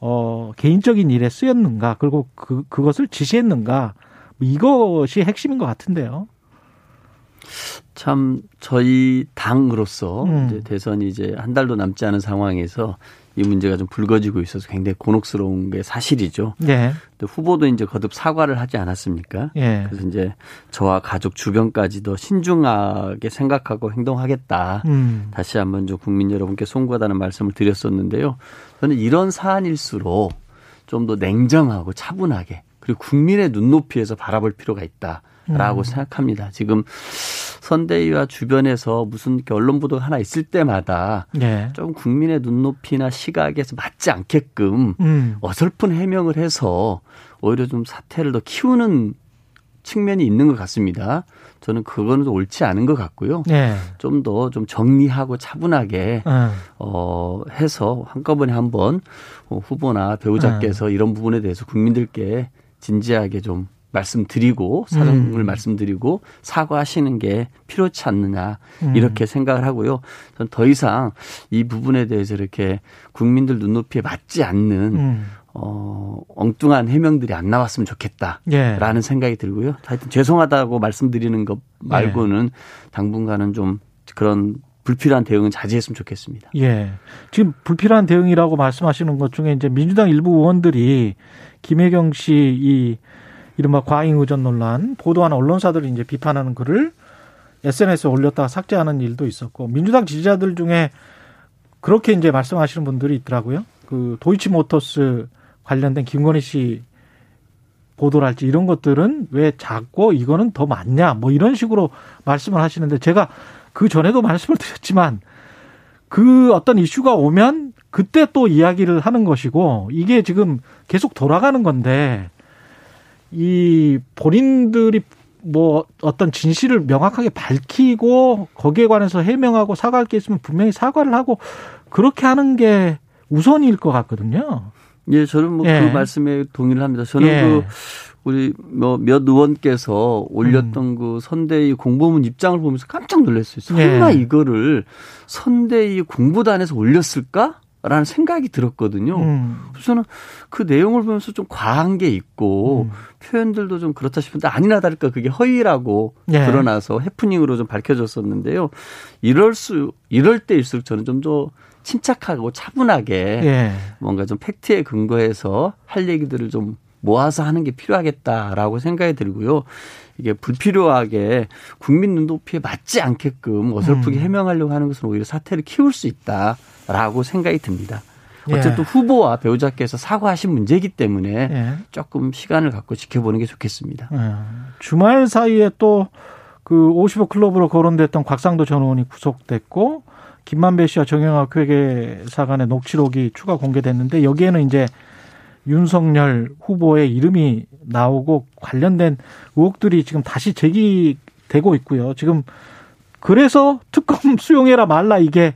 어 개인적인 일에 쓰였는가 그리고 그 그것을 지시했는가 이것이 핵심인 것 같은데요. 참 저희 당으로서 음. 이제 대선이 이제 한 달도 남지 않은 상황에서 이 문제가 좀 불거지고 있어서 굉장히 곤혹스러운 게 사실이죠. 예. 근데 후보도 이제 거듭 사과를 하지 않았습니까? 예. 그래서 이제 저와 가족 주변까지도 신중하게 생각하고 행동하겠다. 음. 다시 한번 좀 국민 여러분께 송구하다는 말씀을 드렸었는데요. 저는 이런 사안일수록 좀 더 냉정하고 차분하게 그리고 국민의 눈높이에서 바라볼 필요가 있다 라고 음. 생각합니다. 지금 선대위와 주변에서 무슨 언론 보도가 하나 있을 때마다 네. 좀 국민의 눈높이나 시각에서 맞지 않게끔 음. 어설픈 해명을 해서 오히려 좀 사태를 더 키우는 측면이 있는 것 같습니다. 저는 그거는 옳지 않은 것 같고요. 네. 좀 더좀 좀 정리하고 차분하게 음. 어 해서 한꺼번에 한번 어, 후보나 배우자께서 음. 이런 부분에 대해서 국민들께 진지하게 좀 말씀드리고 사정을 음. 말씀드리고 사과하시는 게 필요치 않느냐 음. 이렇게 생각을 하고요. 전 더 이상 이 부분에 대해서 이렇게 국민들 눈높이에 맞지 않는 음. 어, 엉뚱한 해명들이 안 나왔으면 좋겠다라는 예. 생각이 들고요. 하여튼 죄송하다고 말씀드리는 것 말고는 예. 당분간은 좀 그런 불필요한 대응은 자제했으면 좋겠습니다. 예. 지금 불필요한 대응이라고 말씀하시는 것 중에 이제 민주당 일부 의원들이 김혜경 씨이 이른바 과잉 의존 논란 보도한 언론사들이 이제 비판하는 글을 SNS에 올렸다가 삭제하는 일도 있었고 민주당 지지자들 중에 그렇게 이제 말씀하시는 분들이 있더라고요. 그 도이치모터스 관련된 김건희 씨 보도랄지 이런 것들은 왜 작고 이거는 더 많냐 뭐 이런 식으로 말씀을 하시는데 제가 그 전에도 말씀을 드렸지만 그 어떤 이슈가 오면 그때 또 이야기를 하는 것이고 이게 지금 계속 돌아가는 건데 이 본인들이 뭐 어떤 진실을 명확하게 밝히고 거기에 관해서 해명하고 사과할 게 있으면 분명히 사과를 하고 그렇게 하는 게 우선일 것 같거든요. 예, 저는 뭐그 예. 말씀에 동의를 합니다. 저는 예. 그 우리 뭐 몇 의원께서 올렸던 음. 그 선대위 공보문 입장을 보면서 깜짝 놀랐어요. 설마 예. 이거를 선대위 공보단에서 올렸을까? 라는 생각이 들었거든요. 음. 그래서 저는 그 내용을 보면서 좀 과한 게 있고 음. 표현들도 좀 그렇다 싶은데 아니나 다를까 그게 허위라고 예. 드러나서 해프닝으로 좀 밝혀졌었는데요. 이럴 수 이럴 때일수록 저는 좀 더 침착하고 차분하게 예. 뭔가 좀 팩트에 근거해서 할 얘기들을 좀 모아서 하는 게 필요하겠다라고 생각이 들고요. 이게 불필요하게 국민 눈높이에 맞지 않게끔 어설프게 음. 해명하려고 하는 것은 오히려 사태를 키울 수 있다. 라고 생각이 듭니다. 예. 어쨌든 예. 후보와 배우자께서 사과하신 문제이기 때문에 예. 조금 시간을 갖고 지켜보는 게 좋겠습니다. 예. 주말 사이에 또 그 50억 클럽으로 거론됐던 곽상도 전 의원이 구속됐고 김만배 씨와 정영학 회계사 간의 녹취록이 추가 공개됐는데 여기에는 이제 윤석열 후보의 이름이 나오고 관련된 의혹들이 지금 다시 제기되고 있고요. 지금 그래서 특검 (laughs) 수용해라 말라 이게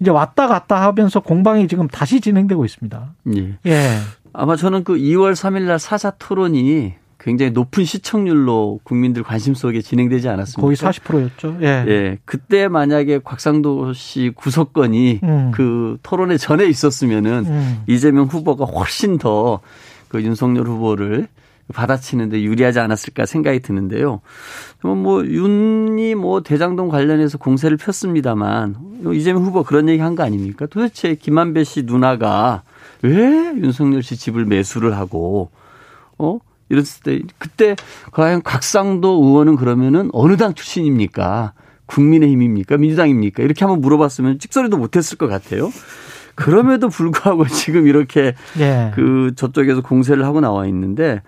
이제 왔다 갔다 하면서 공방이 지금 다시 진행되고 있습니다. 예. 예. 아마 저는 그 2월 3일 날 사자 토론이 굉장히 높은 시청률로 국민들 관심 속에 진행되지 않았습니까? 거의 40%였죠. 예. 예. 그때 만약에 곽상도 씨 구속건이 음. 그 토론회 전에 있었으면은 음. 이재명 후보가 훨씬 더 그 윤석열 후보를 받아치는데 유리하지 않았을까 생각이 드는데요. 뭐 윤이 뭐 대장동 관련해서 공세를 폈습니다만 이재명 후보 그런 얘기 한 거 아닙니까? 도대체 김한배 씨 누나가 왜 윤석열 씨 집을 매수를 하고 어 이랬을 때 그때 과연 곽상도 의원은 그러면은 어느 당 출신입니까? 국민의힘입니까? 민주당입니까? 이렇게 한번 물어봤으면 찍소리도 못했을 것 같아요. 그럼에도 불구하고 (laughs) 지금 이렇게 네. 그 저쪽에서 공세를 하고 나와 있는데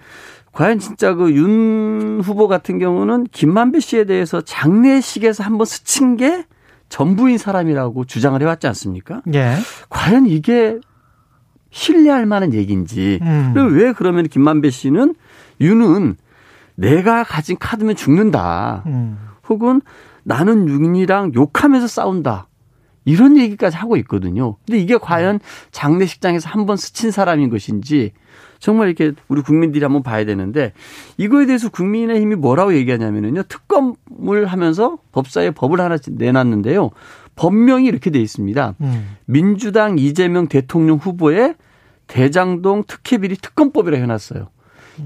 과연 진짜 그 윤 후보 같은 경우는 김만배 씨에 대해서 장례식에서 한번 스친 게 전부인 사람이라고 주장을 해왔지 않습니까? 예. 과연 이게 신뢰할 만한 얘기인지. 음. 왜 그러면 김만배 씨는 윤은 내가 가진 카드면 죽는다. 음. 혹은 나는 윤이랑 욕하면서 싸운다. 이런 얘기까지 하고 있거든요. 근데 이게 과연 장례식장에서 한 번 스친 사람인 것인지 정말 이렇게 우리 국민들이 한번 봐야 되는데 이거에 대해서 국민의힘이 뭐라고 얘기하냐면요. 특검을 하면서 법사에 법을 하나 내놨는데요. 법명이 이렇게 돼 있습니다. 음. 민주당 이재명 대통령 후보의 대장동 특혜비리 특검법이라 해놨어요.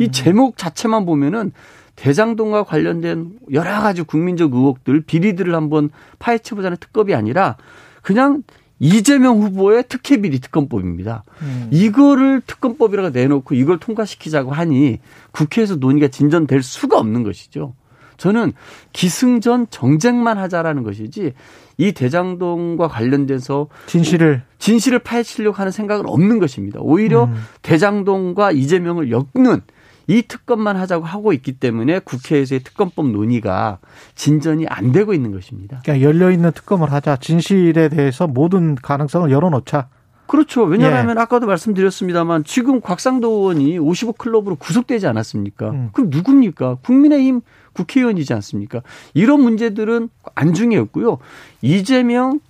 이 음. 제목 자체만 보면은 대장동과 관련된 여러 가지 국민적 의혹들, 비리들을 한번 파헤쳐보자는 특검이 아니라 그냥 이재명 후보의 특혜비 리 특검법입니다. 음. 이거를 특검법이라고 내놓고 이걸 통과시키자고 하니 국회에서 논의가 진전될 수가 없는 것이죠. 저는 기승전 정쟁만 하자라는 것이지 이 대장동과 관련돼서 진실을 진실을 파헤치려고 하는 생각은 없는 것입니다. 오히려 음. 대장동과 이재명을 엮는 이 특검만 하자고 하고 있기 때문에 국회에서의 특검법 논의가 진전이 안 되고 있는 것입니다. 그러니까 열려 있는 특검을 하자. 진실에 대해서 모든 가능성을 열어놓자. 그렇죠. 왜냐하면 예. 아까도 말씀드렸습니다만 지금 곽상도 의원이 55 클럽으로 구속되지 않았습니까? 음. 그럼 누굽니까? 국민의힘 국회의원이지 않습니까? 이런 문제들은 안중에 없고요. 이재명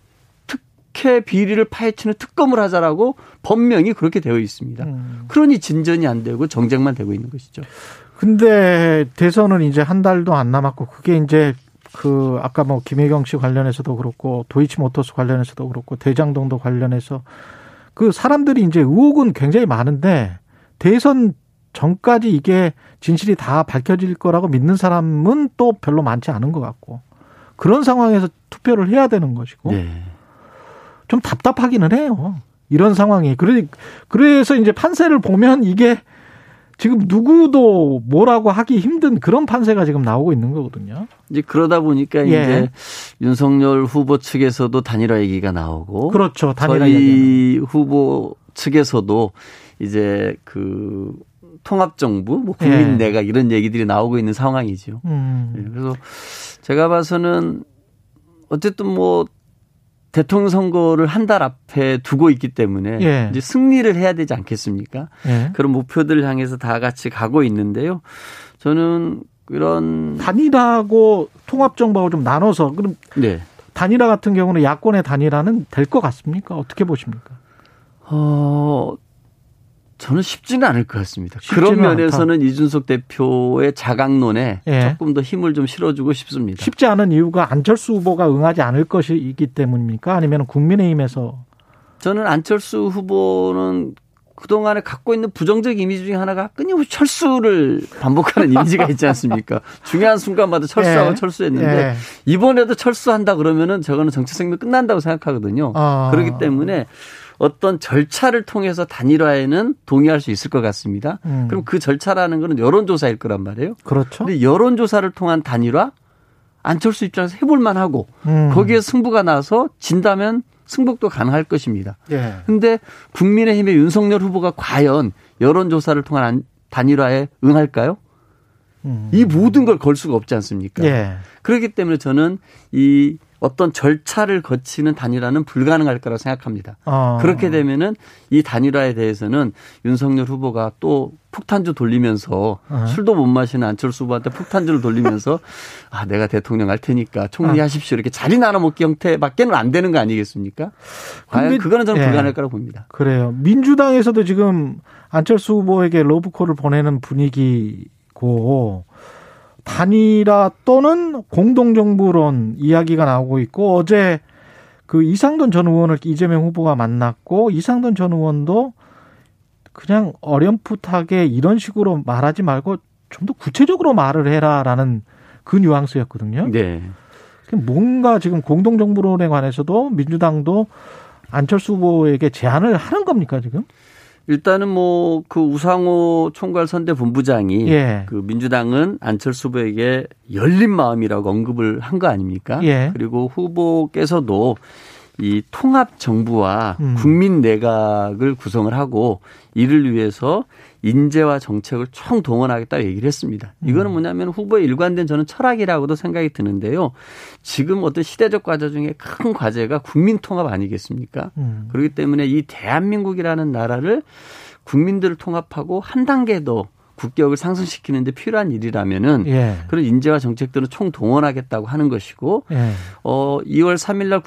특혜 비리를 파헤치는 특검을 하자라고 법명이 그렇게 되어 있습니다. 음. 그러니 진전이 안 되고 정쟁만 되고 있는 것이죠. 근데 대선은 이제 한 달도 안 남았고 그게 이제 그 아까 뭐 김혜경 씨 관련해서도 그렇고 도이치모터스 관련해서도 그렇고 대장동도 관련해서 그 사람들이 이제 의혹은 굉장히 많은데 대선 전까지 이게 진실이 다 밝혀질 거라고 믿는 사람은 또 별로 많지 않은 것 같고 그런 상황에서 투표를 해야 되는 것이고 네. 좀 답답하기는 해요. 이런 상황이. 그래, 그래서 이제 판세를 보면 이게 지금 누구도 뭐라고 하기 힘든 그런 판세가 지금 나오고 있는 거거든요. 이제 그러다 보니까 예. 이제 윤석열 후보 측에서도 단일화 얘기가 나오고 그렇죠. 단일화 저희 후보 측에서도 이제 그 통합정부, 뭐 국민내가 예. 이런 얘기들이 나오고 있는 상황이죠. 음. 예, 그래서 제가 봐서는 어쨌든 뭐 대통령 선거를 한 달 앞에 두고 있기 때문에 예. 이제 승리를 해야 되지 않겠습니까? 예. 그런 목표들을 향해서 다 같이 가고 있는데요. 저는 그런 단일화하고 통합 정부하고 좀 나눠서 그럼 네. 단일화 같은 경우는 야권의 단일화는 될 것 같습니까? 어떻게 보십니까? 어, 저는 쉽지는 않을 것 같습니다. 그런 면에서는 않다. 이준석 대표의 자강론에 예. 조금 더 힘을 좀 실어주고 싶습니다. 쉽지 않은 이유가 안철수 후보가 응하지 않을 것이기 때문입니까? 아니면 국민의힘에서? 저는 안철수 후보는 그동안에 갖고 있는 부정적 이미지 중에 하나가 끊임없이 철수를 반복하는 (laughs) 이미지가 있지 않습니까? 중요한 순간마다 철수하고 예. 철수했는데 예. 이번에도 철수한다 그러면은 저거는 정치 생명 끝난다고 생각하거든요. 아. 그렇기 때문에 어떤 절차를 통해서 단일화에는 동의할 수 있을 것 같습니다. 음. 그럼 그 절차라는 거는 여론조사일 거란 말이에요. 그렇죠. 근데 여론조사를 통한 단일화 안철수 입장에서 해볼만 하고 음. 거기에 승부가 나서 진다면 승복도 가능할 것입니다. 예. 근데 국민의힘의 윤석열 후보가 과연 여론조사를 통한 단일화에 응할까요? 음. 이 모든 걸 걸 수가 없지 않습니까? 예. 그렇기 때문에 저는 이 어떤 절차를 거치는 단일화는 불가능할 거라고 생각합니다. 아. 그렇게 되면은 이 단일화에 대해서는 윤석열 후보가 또 폭탄주 돌리면서 아. 술도 못 마시는 안철수 후보한테 폭탄주를 돌리면서 (laughs) 아 내가 대통령 할 테니까 총리하십시오 이렇게 자리 나눠 먹기 형태밖에는 안 되는 거 아니겠습니까? 과연 그거는 저는 예. 불가능할 거라고 봅니다. 그래요. 민주당에서도 지금 안철수 후보에게 러브콜을 보내는 분위기고 단일화 또는 공동정부론 이야기가 나오고 있고 어제 그 이상돈 전 의원을 이재명 후보가 만났고 이상돈 전 의원도 그냥 어렴풋하게 이런 식으로 말하지 말고 좀 더 구체적으로 말을 해라라는 그 뉘앙스였거든요. 네. 뭔가 지금 공동정부론에 관해서도 민주당도 안철수 후보에게 제안을 하는 겁니까 지금? 일단은 뭐 그 우상호 총괄 선대 본부장이 예. 그 민주당은 안철수 후보에게 열린 마음이라고 언급을 한 거 아닙니까? 예. 그리고 후보께서도 이 통합 정부와 음. 국민 내각을 구성을 하고 이를 위해서 인재와 정책을 총 동원하겠다 얘기를 했습니다. 이거는 음. 뭐냐면 후보의 일관된 저는 철학이라고도 생각이 드는데요. 지금 어떤 시대적 과제 중에 큰 과제가 국민 통합 아니겠습니까? 음. 그렇기 때문에 이 대한민국이라는 나라를 국민들을 통합하고 한 단계 더 국격을 상승시키는데 필요한 일이라면은 예. 그런 인재와 정책들은 총 동원하겠다고 하는 것이고 예. 어 2월 3일 날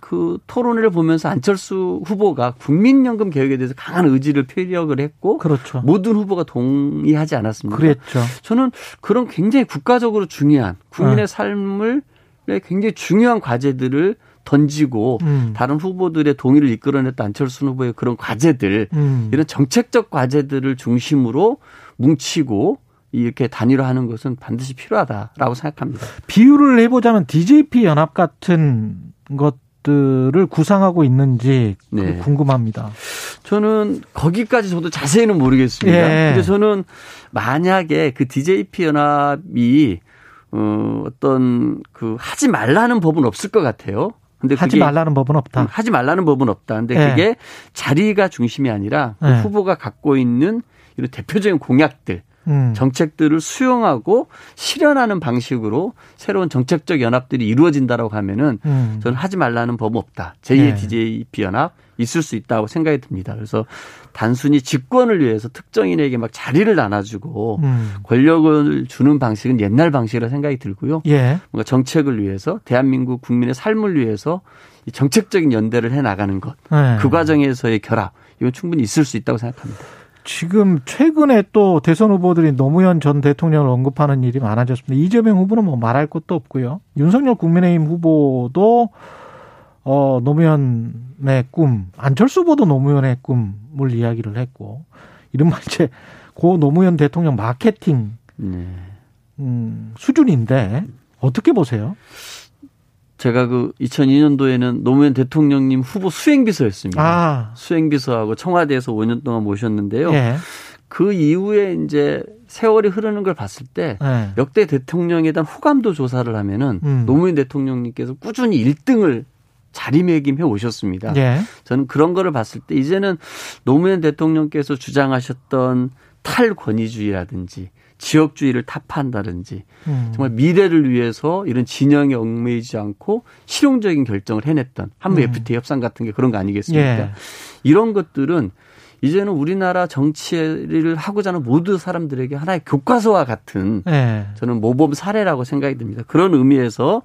그 토론회를 보면서 안철수 후보가 국민연금 개혁에 대해서 강한 의지를 표력을 했고 그렇죠. 모든 후보가 동의하지 않았습니까? 그랬죠. 저는 그런 굉장히 국가적으로 중요한 국민의 예. 삶을 굉장히 중요한 과제들을 던지고 음. 다른 후보들의 동의를 이끌어냈던 안철수 후보의 그런 과제들 음. 이런 정책적 과제들을 중심으로 뭉치고 이렇게 단일화하는 것은 반드시 필요하다라고 생각합니다. 비유를 해보자면 DJP 연합 같은 것들을 구상하고 있는지 네. 궁금합니다. 저는 거기까지 저도 자세히는 모르겠습니다. 예. 근데 저는 만약에 그 DJP 연합이 어, 어떤 그 하지 말라는 법은 없을 것 같아요. 근데 하지 말라는 법은 없다. 하지 말라는 법은 없다. 근데 예. 그게 자리가 중심이 아니라 그 예. 후보가 갖고 있는 이런 대표적인 공약들, 음. 정책들을 수용하고 실현하는 방식으로 새로운 정책적 연합들이 이루어진다라고 하면은 음. 저는 하지 말라는 법은 없다. 제2의 네. DJP 연합 있을 수 있다고 생각이 듭니다. 그래서 단순히 집권을 위해서 특정인에게 막 자리를 나눠주고 음. 권력을 주는 방식은 옛날 방식이라 생각이 들고요. 예. 뭔가 정책을 위해서 대한민국 국민의 삶을 위해서 이 정책적인 연대를 해 나가는 것, 네. 그 과정에서의 결합 이건 충분히 있을 수 있다고 생각합니다. 지금 최근에 또 대선 후보들이 노무현 전 대통령을 언급하는 일이 많아졌습니다. 이재명 후보는 뭐 말할 것도 없고요. 윤석열 국민의힘 후보도 어 노무현의 꿈, 안철수 후보도 노무현의 꿈을 이야기를 했고 이른바 이제 고 노무현 대통령 마케팅 네. 음, 수준인데 어떻게 보세요? 제가 그 2002년도에는 노무현 대통령님 후보 수행비서였습니다. 아. 수행비서하고 청와대에서 5년 동안 모셨는데요. 예. 그 이후에 이제 세월이 흐르는 걸 봤을 때 예. 역대 대통령에 대한 호감도 조사를 하면은 음. 노무현 대통령님께서 꾸준히 1등을 자리매김해 오셨습니다. 예. 저는 그런 거를 봤을 때 이제는 노무현 대통령께서 주장하셨던 탈권위주의라든지 지역주의를 타파한다든지 음. 정말 미래를 위해서 이런 진영에 얽매이지 않고 실용적인 결정을 해냈던 한미 음. FTA 협상 같은 게 그런 거 아니겠습니까? 예. 이런 것들은 이제는 우리나라 정치를 하고자 하는 모든 사람들에게 하나의 교과서와 같은 예. 저는 모범 사례라고 생각이 듭니다. 그런 의미에서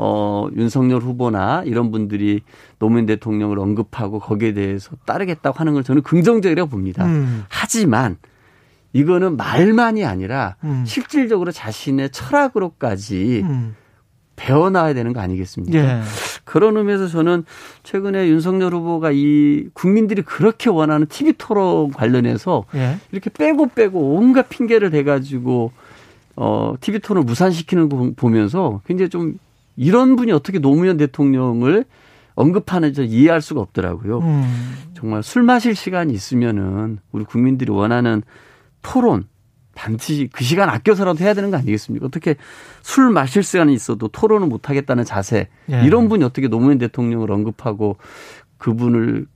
어, 윤석열 후보나 이런 분들이 노무현 대통령을 언급하고 거기에 대해서 따르겠다고 하는 걸 저는 긍정적이라고 봅니다. 음. 하지만 이거는 말만이 아니라 음. 실질적으로 자신의 철학으로까지 음. 배워나와야 되는 거 아니겠습니까? 예. 그런 의미에서 저는 최근에 윤석열 후보가 이 국민들이 그렇게 원하는 TV 토론 관련해서 예. 이렇게 빼고 빼고 온갖 핑계를 대가지고 어 TV 토론을 무산시키는 거 보면서 굉장히 좀 이런 분이 어떻게 노무현 대통령을 언급하는지 이해할 수가 없더라고요. 음. 정말 술 마실 시간이 있으면은 우리 국민들이 원하는 토론 반드시 그 시간 아껴서라도 해야 되는 거 아니겠습니까? 어떻게 술 마실 시간이 있어도 토론을 못 하겠다는 자세 예. 이런 분이 어떻게 노무현 대통령을 언급하고 그분을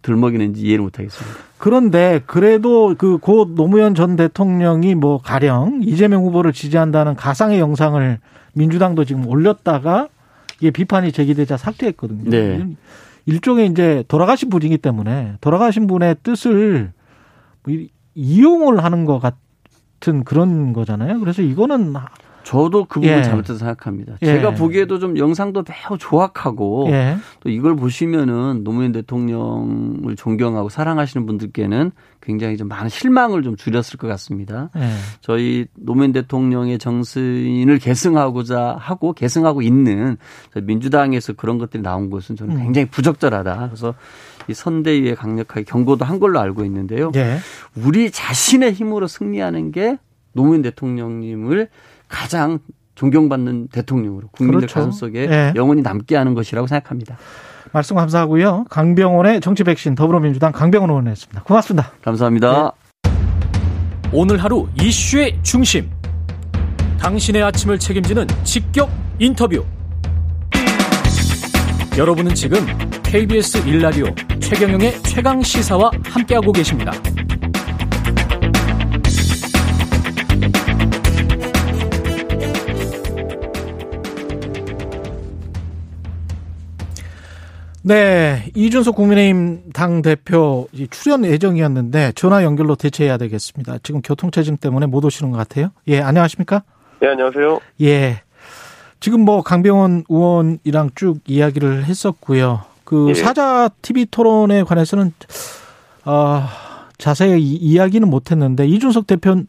들먹이는지 이해를 못 하겠습니다. 그런데 그래도 그고 노무현 전 대통령이 뭐 가령 이재명 후보를 지지한다는 가상의 영상을 민주당도 지금 올렸다가 이게 비판이 제기되자 삭제했거든요. 네. 일종의 이제 돌아가신 분이기 때문에 돌아가신 분의 뜻을 뭐 이용을 하는 것 같은 그런 거잖아요. 그래서 이거는 저도 그 부분 예. 잘못해서 생각합니다. 예. 제가 보기에도 좀 영상도 매우 조악하고 예. 또 이걸 보시면은 노무현 대통령을 존경하고 사랑하시는 분들께는 굉장히 좀 많은 실망을 좀 줄였을 것 같습니다. 예. 저희 노무현 대통령의 정신을 계승하고자 하고 계승하고 있는 민주당에서 그런 것들이 나온 것은 저는 음. 굉장히 부적절하다. 그래서 이 선대위에 강력하게 경고도 한 걸로 알고 있는데요. 예. 우리 자신의 힘으로 승리하는 게 노무현 대통령님을 가장 존경받는 대통령으로 국민들 그렇죠. 가슴 속에 예. 영원히 남게 하는 것이라고 생각합니다. 말씀 감사하고요. 강병원의 정치 백신 더불어민주당 강병원 의원이었습니다. 고맙습니다. 감사합니다. 네. 오늘 하루 이슈의 중심. 당신의 아침을 책임지는 직격 인터뷰. 여러분은 지금 KBS 1라디오 최경영의 최강 시사와 함께하고 계십니다. 네, 이준석 국민의힘 당 대표 출연 예정이었는데 전화 연결로 대체해야 되겠습니다. 지금 교통체증 때문에 못 오시는 것 같아요. 예, 안녕하십니까? 네, 안녕하세요. 예. 지금 뭐 강병원 의원이랑 쭉 이야기를 했었고요. 그 예. 사자 TV 토론에 관해서는 어, 자세히 이야기는 못했는데 이준석 대표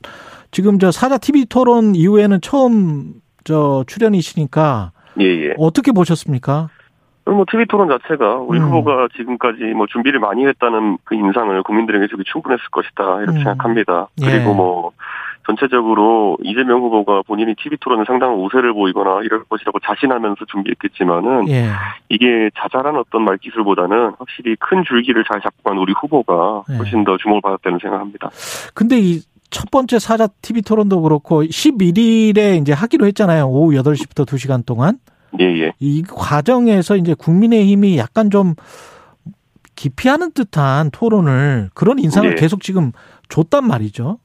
지금 저 사자 TV 토론 이후에는 처음 저 출연이시니까 예, 예. 어떻게 보셨습니까? 뭐 TV 토론 자체가 우리 음. 후보가 지금까지 뭐 준비를 많이 했다는 그 인상을 국민들에게 주기 충분했을 것이다 이렇게 음. 생각합니다. 그리고 예. 뭐 전체적으로 이재명 후보가 본인이 TV 토론에 상당한 우세를 보이거나 이럴 것이라고 자신하면서 준비했겠지만은 예. 이게 자잘한 어떤 말기술보다는 확실히 큰 줄기를 잘 잡고 간 우리 후보가 예. 훨씬 더 주목을 받았다는 생각합니다. 근데 이첫 번째 사자 TV 토론도 그렇고 11일에 이제 하기로 했잖아요. 오후 8시부터 2시간 동안. 예, 예. 이 과정에서 이제 국민의힘이 약간 좀 기피하는 듯한 토론을 그런 인상을 예. 계속 지금 줬단 말이죠.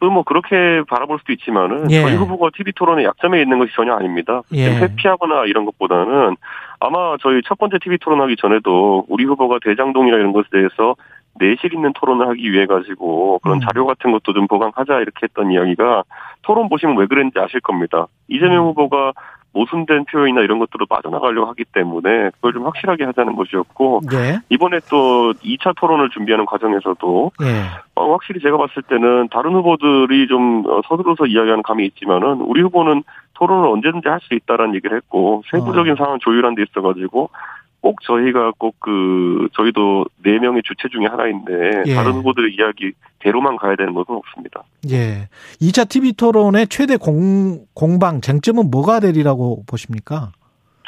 그뭐 그렇게 바라볼 수도 있지만은 예. 저희 후보가 TV 토론의 약점에 있는 것이 전혀 아닙니다. 예. 회피하거나 이런 것보다는 아마 저희 첫 번째 TV 토론하기 전에도 우리 후보가 대장동이나 이런 것에 대해서 내실 있는 토론을 하기 위해 가지고 그런 음. 자료 같은 것도 좀 보강하자 이렇게 했던 이야기가 토론 보시면 왜 그랬는지 아실 겁니다. 이재명 음. 후보가 모순된 표현이나 이런 것들을 빠져나가려고 하기 때문에 그걸 좀 확실하게 하자는 것이었고 네. 이번에 또 2차 토론을 준비하는 과정에서도 네. 어, 확실히 제가 봤을 때는 다른 후보들이 좀 어, 서두르서 이야기하는 감이 있지만은 우리 후보는 토론을 언제든지 할 수 있다라는 얘기를 했고 세부적인 어. 상황 조율한 데 있어가지고 꼭 저희가 꼭 그 저희도 네 명의 주체 중에 하나인데 예. 다른 후보들의 이야기대로만 가야 되는 것은 없습니다. 예. 2차 TV 토론의 최대 공, 공방 쟁점은 뭐가 되리라고 보십니까?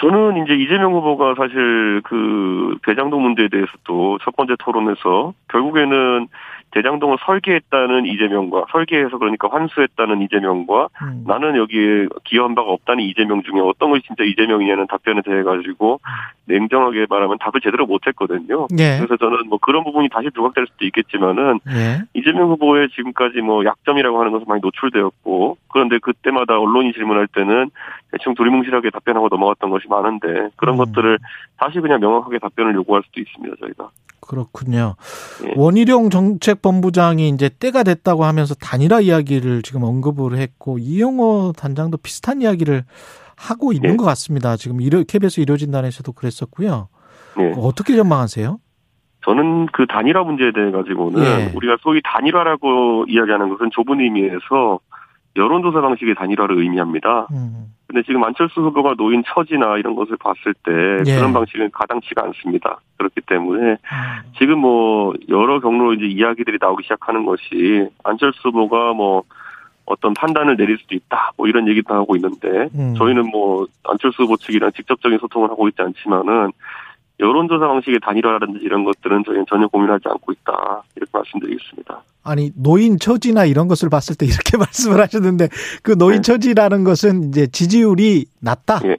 저는 이제 이재명 후보가 사실 그 대장동 문제에 대해서도 첫 번째 토론에서 결국에는 대장동을 설계했다는 이재명과 설계해서 그러니까 환수했다는 이재명과 음. 나는 여기에 기여한 바가 없다는 이재명 중에 어떤 것이 진짜 이재명이냐는 답변에 대해 가지고 냉정하게 말하면 답을 제대로 못했거든요. 예. 그래서 저는 뭐 그런 부분이 다시 부각될 수도 있겠지만은 예. 이재명 후보의 지금까지 뭐 약점이라고 하는 것은 많이 노출되었고 그런데 그때마다 언론이 질문할 때는 대충 두리뭉실하게 답변하고 넘어갔던 것이 많은데 그런 음. 것들을 다시 그냥 명확하게 답변을 요구할 수도 있습니다 저희가. 그렇군요. 예. 원희룡 정책본부장이 이제 때가 됐다고 하면서 단일화 이야기를 지금 언급을 했고 이영호 단장도 비슷한 이야기를 하고 있는 예. 것 같습니다. 지금 이러, KBS 이뤄진단에서도 그랬었고요. 예. 어떻게 전망하세요? 저는 그 단일화 문제에 대해 가지고는 예. 우리가 소위 단일화라고 이야기하는 것은 좁은 의미에서 여론조사 방식의 단일화를 의미합니다. 음. 근데 지금 안철수 후보가 놓인 처지나 이런 것을 봤을 때 예. 그런 방식은 가당치가 않습니다. 그렇기 때문에 음. 지금 뭐 여러 경로로 이제 이야기들이 나오기 시작하는 것이 안철수 후보가 뭐 어떤 판단을 내릴 수도 있다. 뭐 이런 얘기도 하고 있는데 음. 저희는 뭐 안철수 후보 측이랑 직접적인 소통을 하고 있지 않지만은 여론조사 방식의 단일화라든지 이런 것들은 저희는 전혀 고민하지 않고 있다. 이렇게 말씀드리겠습니다. 아니, 노인 처지나 이런 것을 봤을 때 이렇게 (laughs) 말씀을 하셨는데 그 노인 네. 처지라는 것은 이제 지지율이 낮다? 예.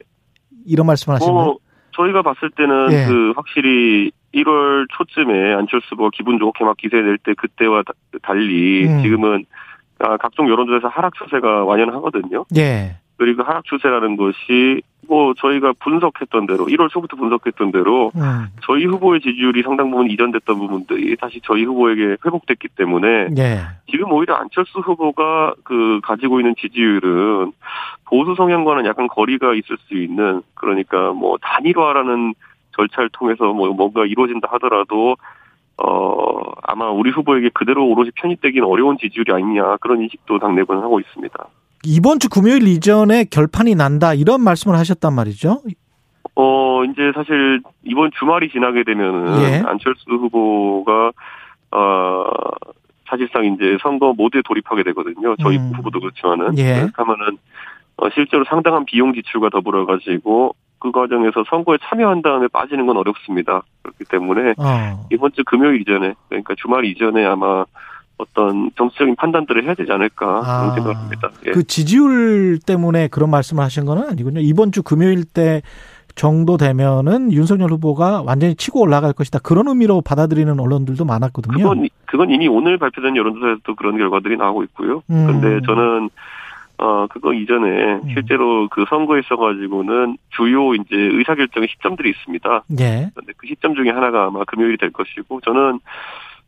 이런 말씀을 하시나요? 뭐, 저희가 봤을 때는 예. 그 확실히 1월 초쯤에 안철수 후보가 기분 좋게 막 기세 낼 때 그때와 달리 음. 지금은 아, 각종 여론조사에서 하락 추세가 완연하거든요. 예. 그리고 하락 추세라는 것이 뭐 저희가 분석했던 대로 1월 초부터 분석했던 대로 음. 저희 후보의 지지율이 상당 부분 이전됐던 부분들이 다시 저희 후보에게 회복됐기 때문에 네. 지금 오히려 안철수 후보가 그 가지고 있는 지지율은 보수 성향과는 약간 거리가 있을 수 있는 그러니까 뭐 단일화라는 절차를 통해서 뭐 뭔가 이루어진다 하더라도 어 아마 우리 후보에게 그대로 오롯이 편입되기는 어려운 지지율이 아니냐 그런 인식도 당내부는 하고 있습니다. 이번 주 금요일 이전에 결판이 난다 이런 말씀을 하셨단 말이죠. 어 이제 사실 이번 주말이 지나게 되면은 예. 안철수 후보가 어 사실상 이제 선거 모드에 돌입하게 되거든요. 저희 음. 후보도 그렇지만은 예. 그렇다면은 어, 실제로 상당한 비용 지출과 더불어 가지고 그 과정에서 선거에 참여한 다음에 빠지는 건 어렵습니다. 그렇기 때문에 어. 이번 주 금요일 이전에 그러니까 주말 이전에 아마 어떤 정치적인 판단들을 해야 되지 않을까 아, 생각합니다. 예. 그 지지율 때문에 그런 말씀을 하신 건 아니군요. 이번 주 금요일 때 정도 되면은 윤석열 후보가 완전히 치고 올라갈 것이다. 그런 의미로 받아들이는 언론들도 많았거든요. 그건, 그건 이미 오늘 발표된 여론조사에서도 그런 결과들이 나오고 있고요. 음. 그런데 저는 어 그거 이전에 음. 실제로 그 선거에 있어가지고는 주요 이제 의사결정의 시점들이 있습니다. 예. 그런데 그 시점 중에 하나가 아마 금요일이 될 것이고 저는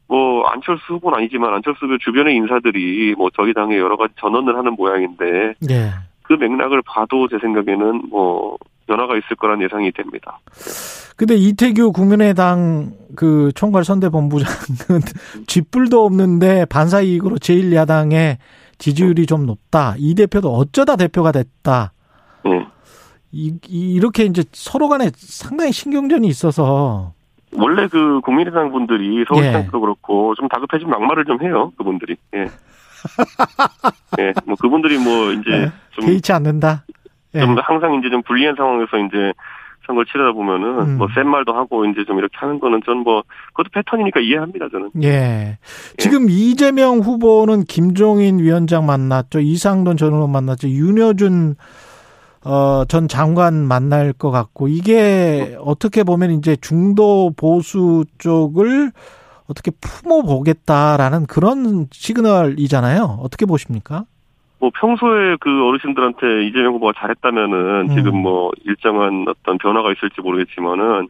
뭐 안철수 후보는 아니지만 안철수 후 주변의 인사들이 뭐 저희 당에 여러 가지 전언을 하는 모양인데 예. 그 맥락을 봐도 제 생각에는 뭐 변화가 있을 거란 예상이 됩니다. 근데 이태규 국민의당 그 총괄 선대본부장은 (laughs) 쥐뿔도 없는데 반사 이익으로 제1야당의 지지율이 좀 높다. 이 대표도 어쩌다 대표가 됐다. 네. 이, 이렇게 이제 서로 간에 상당히 신경전이 있어서 원래 그 국민의당 분들이 서울시장도 예. 그렇고 좀 다급해지면 막말을 좀 해요. 그분들이. 예. (laughs) 예, 뭐 그분들이 뭐 이제 예. 좀 개의치 않는다. 예. 좀 항상 이제 좀 불리한 상황에서 이제 선거를 치르다 보면은 음. 뭐센 말도 하고 이제 좀 이렇게 하는 거는 전 뭐 그것도 패턴이니까 이해합니다 저는. 예. 예. 지금 이재명 후보는 김종인 위원장 만났죠. 이상돈 전 의원 만났죠. 윤여준 어, 전 장관 만날 것 같고 이게 어떻게 보면 이제 중도 보수 쪽을 어떻게 품어 보겠다라는 그런 시그널이잖아요. 어떻게 보십니까? 뭐 평소에 그 어르신들한테 이재명 후보가 잘했다면은 음. 지금 뭐 일정한 어떤 변화가 있을지 모르겠지만은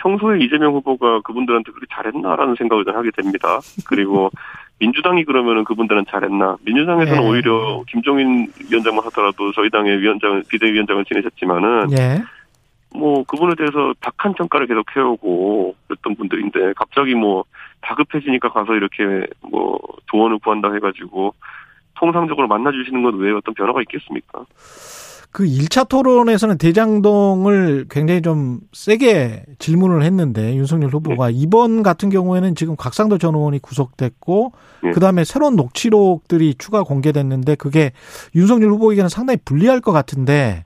평소에 이재명 후보가 그분들한테 그렇게 잘했나라는 생각을 좀 하게 됩니다. 그리고 (laughs) 민주당이 그러면은 그분들은 잘했나? 민주당에서는 예. 오히려 김종인 위원장만 하더라도 저희 당의 위원장 비대위원장을 지내셨지만은 예. 뭐 그분에 대해서 박한 평가를 계속 해오고 그랬던 분들인데 갑자기 뭐 다급해지니까 가서 이렇게 뭐 조언을 구한다 해가지고 통상적으로 만나주시는 건왜 어떤 변화가 있겠습니까? 그 1차 토론에서는 대장동을 굉장히 좀 세게 질문을 했는데 윤석열 후보가 네. 이번 같은 경우에는 지금 곽상도 전 의원이 구속됐고 네. 그다음에 새로운 녹취록들이 추가 공개됐는데 그게 윤석열 후보에게는 상당히 불리할 것 같은데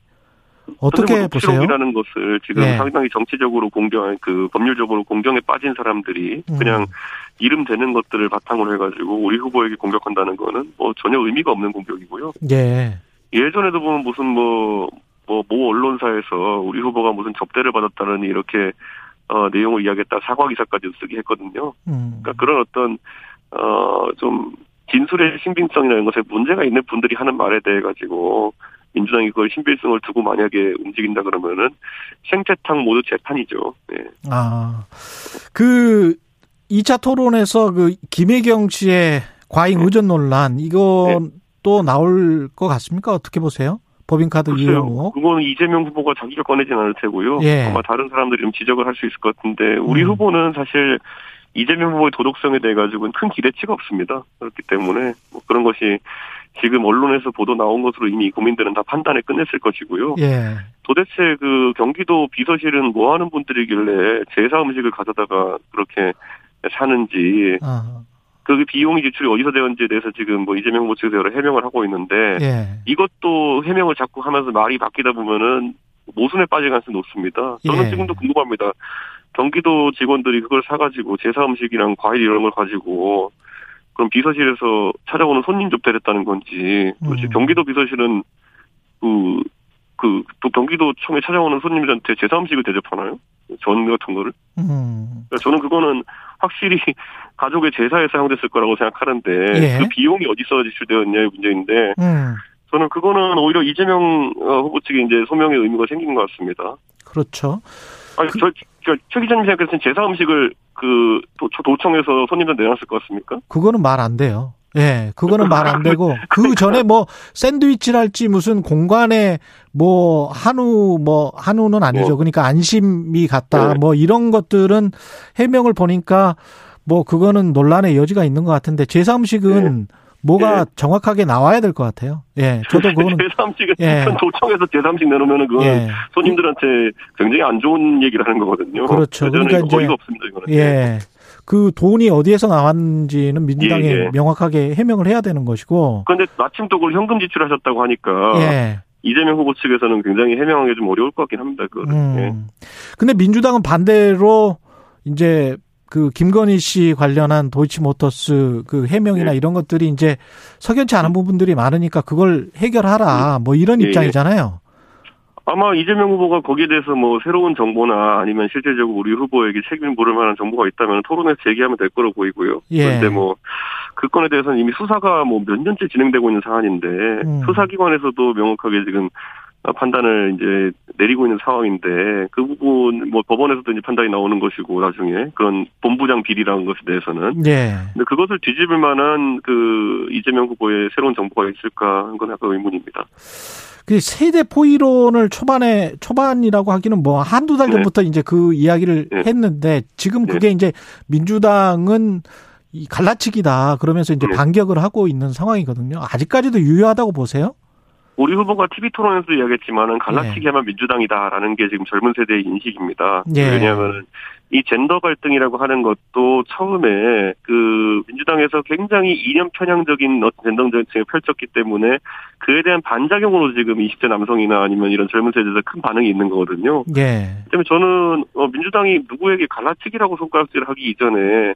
어떻게 뭐 보세요? 녹취록이라는 것을 지금 네. 상당히 정치적으로 공경, 그 법률적으로 공경에 빠진 사람들이 음. 그냥 이름 되는 것들을 바탕으로 해가지고 우리 후보에게 공격한다는 거는 뭐 전혀 의미가 없는 공격이고요. 예. 예전에도 보면 무슨 뭐, 뭐, 모 언론사에서 우리 후보가 무슨 접대를 받았다는 이렇게, 어, 내용을 이야기했다 사과 기사까지 쓰게 했거든요. 음. 그러니까 그런 어떤, 어, 좀, 진술의 신빙성이라는 것에 문제가 있는 분들이 하는 말에 대해 가지고, 민주당이 그걸 신빙성을 두고 만약에 움직인다 그러면은 생태탕 모두 재판이죠. 네. 아, 그 2차 토론에서 그 김혜경 씨의 과잉 네. 의전 논란 이거 네. 또 나올 것 같습니까? 어떻게 보세요? 법인카드 이용 의 그거는 이재명 후보가 자기가 꺼내진 않을 테고요. 예. 아마 다른 사람들이 좀 지적을 할 수 있을 것 같은데 우리 음. 후보는 사실 이재명 후보의 도덕성에 대해 가지고는 큰 기대치가 없습니다. 그렇기 때문에 뭐 그런 것이 지금 언론에서 보도 나온 것으로 이미 국민들은 다 판단을 끝냈을 것이고요. 예. 도대체 그 경기도 비서실은 뭐 하는 분들이길래 제사 음식을 가져다가 그렇게 사는지 아. 그 비용이 지출이 어디서 되었는지에 대해서 지금 뭐 이재명 후보 측에서 여러 해명을 하고 있는데 예. 이것도 해명을 자꾸 하면서 말이 바뀌다 보면은 모순에 빠질 가능성이 높습니다. 저는 예. 지금도 궁금합니다. 경기도 직원들이 그걸 사가지고 제사 음식이랑 과일 이런 걸 가지고 그럼 비서실에서 찾아오는 손님 접대를 했다는 건지 도대체 음. 경기도 비서실은 그, 그, 또 경기도청에 찾아오는 손님들한테 제사 음식을 대접하나요? 전 같은 거를? 음. 그러니까 저는 그거는 확실히 가족의 제사에 사용됐을 거라고 생각하는데 예. 그 비용이 어디서 지출되었냐의 문제인데 음. 저는 그거는 오히려 이재명 어, 후보 측에 이제 소명의 의미가 생긴 것 같습니다. 그렇죠. 아니 그, 저, 저, 최 기자님 생각해서는 제사 음식을 그 도, 도청에서 손님들 내놨을 것 같습니까? 그거는 말 안 돼요. 예, 그거는 말 안 되고 (laughs) 그 전에 뭐 샌드위치랄지 무슨 공간에 뭐 한우 뭐 한우는 아니죠. 뭐. 그러니까 안심이 같다. 네. 뭐 이런 것들은 해명을 보니까 뭐 그거는 논란의 여지가 있는 것 같은데 제3식은 네. 뭐가 네. 정확하게 나와야 될 것 같아요. 예, 저도 그거는 제3식은 예. 도청에서 제3식 내놓으면은 그건 예. 손님들한테 굉장히 안 좋은 얘기를 하는 거거든요. 그렇죠. 그러니까 이제 없습니다, 이거는. 예. 그 돈이 어디에서 나왔는지는 민주당이 예, 예. 명확하게 해명을 해야 되는 것이고. 그런데 마침 또 그걸 현금 지출하셨다고 하니까 예. 이재명 후보 측에서는 굉장히 해명하기 좀 어려울 것 같긴 합니다. 그. 음. 예. 근데 민주당은 반대로 이제 그 김건희 씨 관련한 도이치모터스 그 해명이나 예. 이런 것들이 이제 석연치 않은 부분들이 많으니까 그걸 해결하라 뭐 이런 예, 예. 입장이잖아요. 아마 이재명 후보가 거기에 대해서 뭐 새로운 정보나 아니면 실질적으로 우리 후보에게 책임을 물을 만한 정보가 있다면 토론에서 제기하면 될 거로 보이고요. 예. 그런데 뭐 그 건에 대해서는 이미 수사가 뭐 몇 년째 진행되고 있는 사안인데 음. 수사기관에서도 명확하게 지금 판단을 이제 내리고 있는 상황인데 그 부분 뭐 법원에서도 이제 판단이 나오는 것이고 나중에 그런 본부장 비리라는 것에 대해서는 네. 근데 그것을 뒤집을 만한 그 이재명 후보의 새로운 정보가 있을까 하는 건 약간 의문입니다. 그 세대 포이론을 초반에 초반이라고 하기는 뭐 한두 달 네. 전부터 네. 이제 그 이야기를 네. 했는데 지금 그게 네. 이제 민주당은 이 갈라치기다 그러면서 이제 네. 반격을 하고 있는 상황이거든요. 아직까지도 유효하다고 보세요? 우리 후보가 TV 토론에서 이야기했지만은 갈라치기하면 예. 민주당이다라는 게 지금 젊은 세대의 인식입니다. 예. 왜냐하면 이 젠더 갈등이라고 하는 것도 처음에 그 민주당에서 굉장히 이념 편향적인 젠더 정책을 펼쳤기 때문에 그에 대한 반작용으로 지금 20대 남성이나 아니면 이런 젊은 세대에서 큰 반응이 있는 거거든요. 예. 때문에 저는 어, 민주당이 누구에게 갈라치기라고 손가락질을 하기 이전에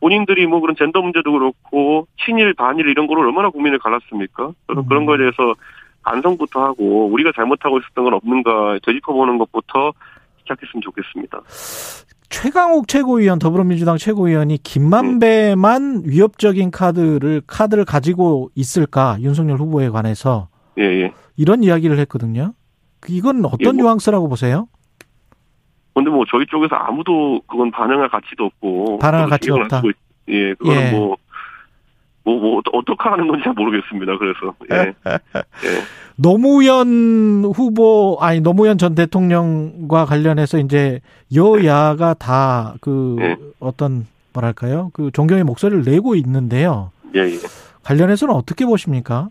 본인들이 뭐 그런 젠더 문제도 그렇고 친일 반일 이런 거를 얼마나 국민을 갈랐습니까? 저는 음. 그런 거에 대해서 반성부터 하고 우리가 잘못하고 있었던 건 없는가 되짚어보는 것부터 시작했으면 좋겠습니다. 최강욱 최고위원 더불어민주당 최고위원이 김만배만 네. 위협적인 카드를 카드를 가지고 있을까 윤석열 후보에 관해서 예, 예. 이런 이야기를 했거든요. 이건 어떤 예, 뭐, 뉘앙스라고 보세요? 근데 뭐 저희 쪽에서 아무도 그건 반응할 가치도 없고 반응할 가치가 없다. 예, 그거는 예. 뭐 뭐, 뭐, 어떻게 하는 건지 잘 모르겠습니다. 그래서, 예. (laughs) 예. 노무현 후보, 아니, 노무현 전 대통령과 관련해서 이제 여야가 다그 예. 어떤, 뭐랄까요. 그 존경의 목소리를 내고 있는데요. 예, 예. 관련해서는 어떻게 보십니까?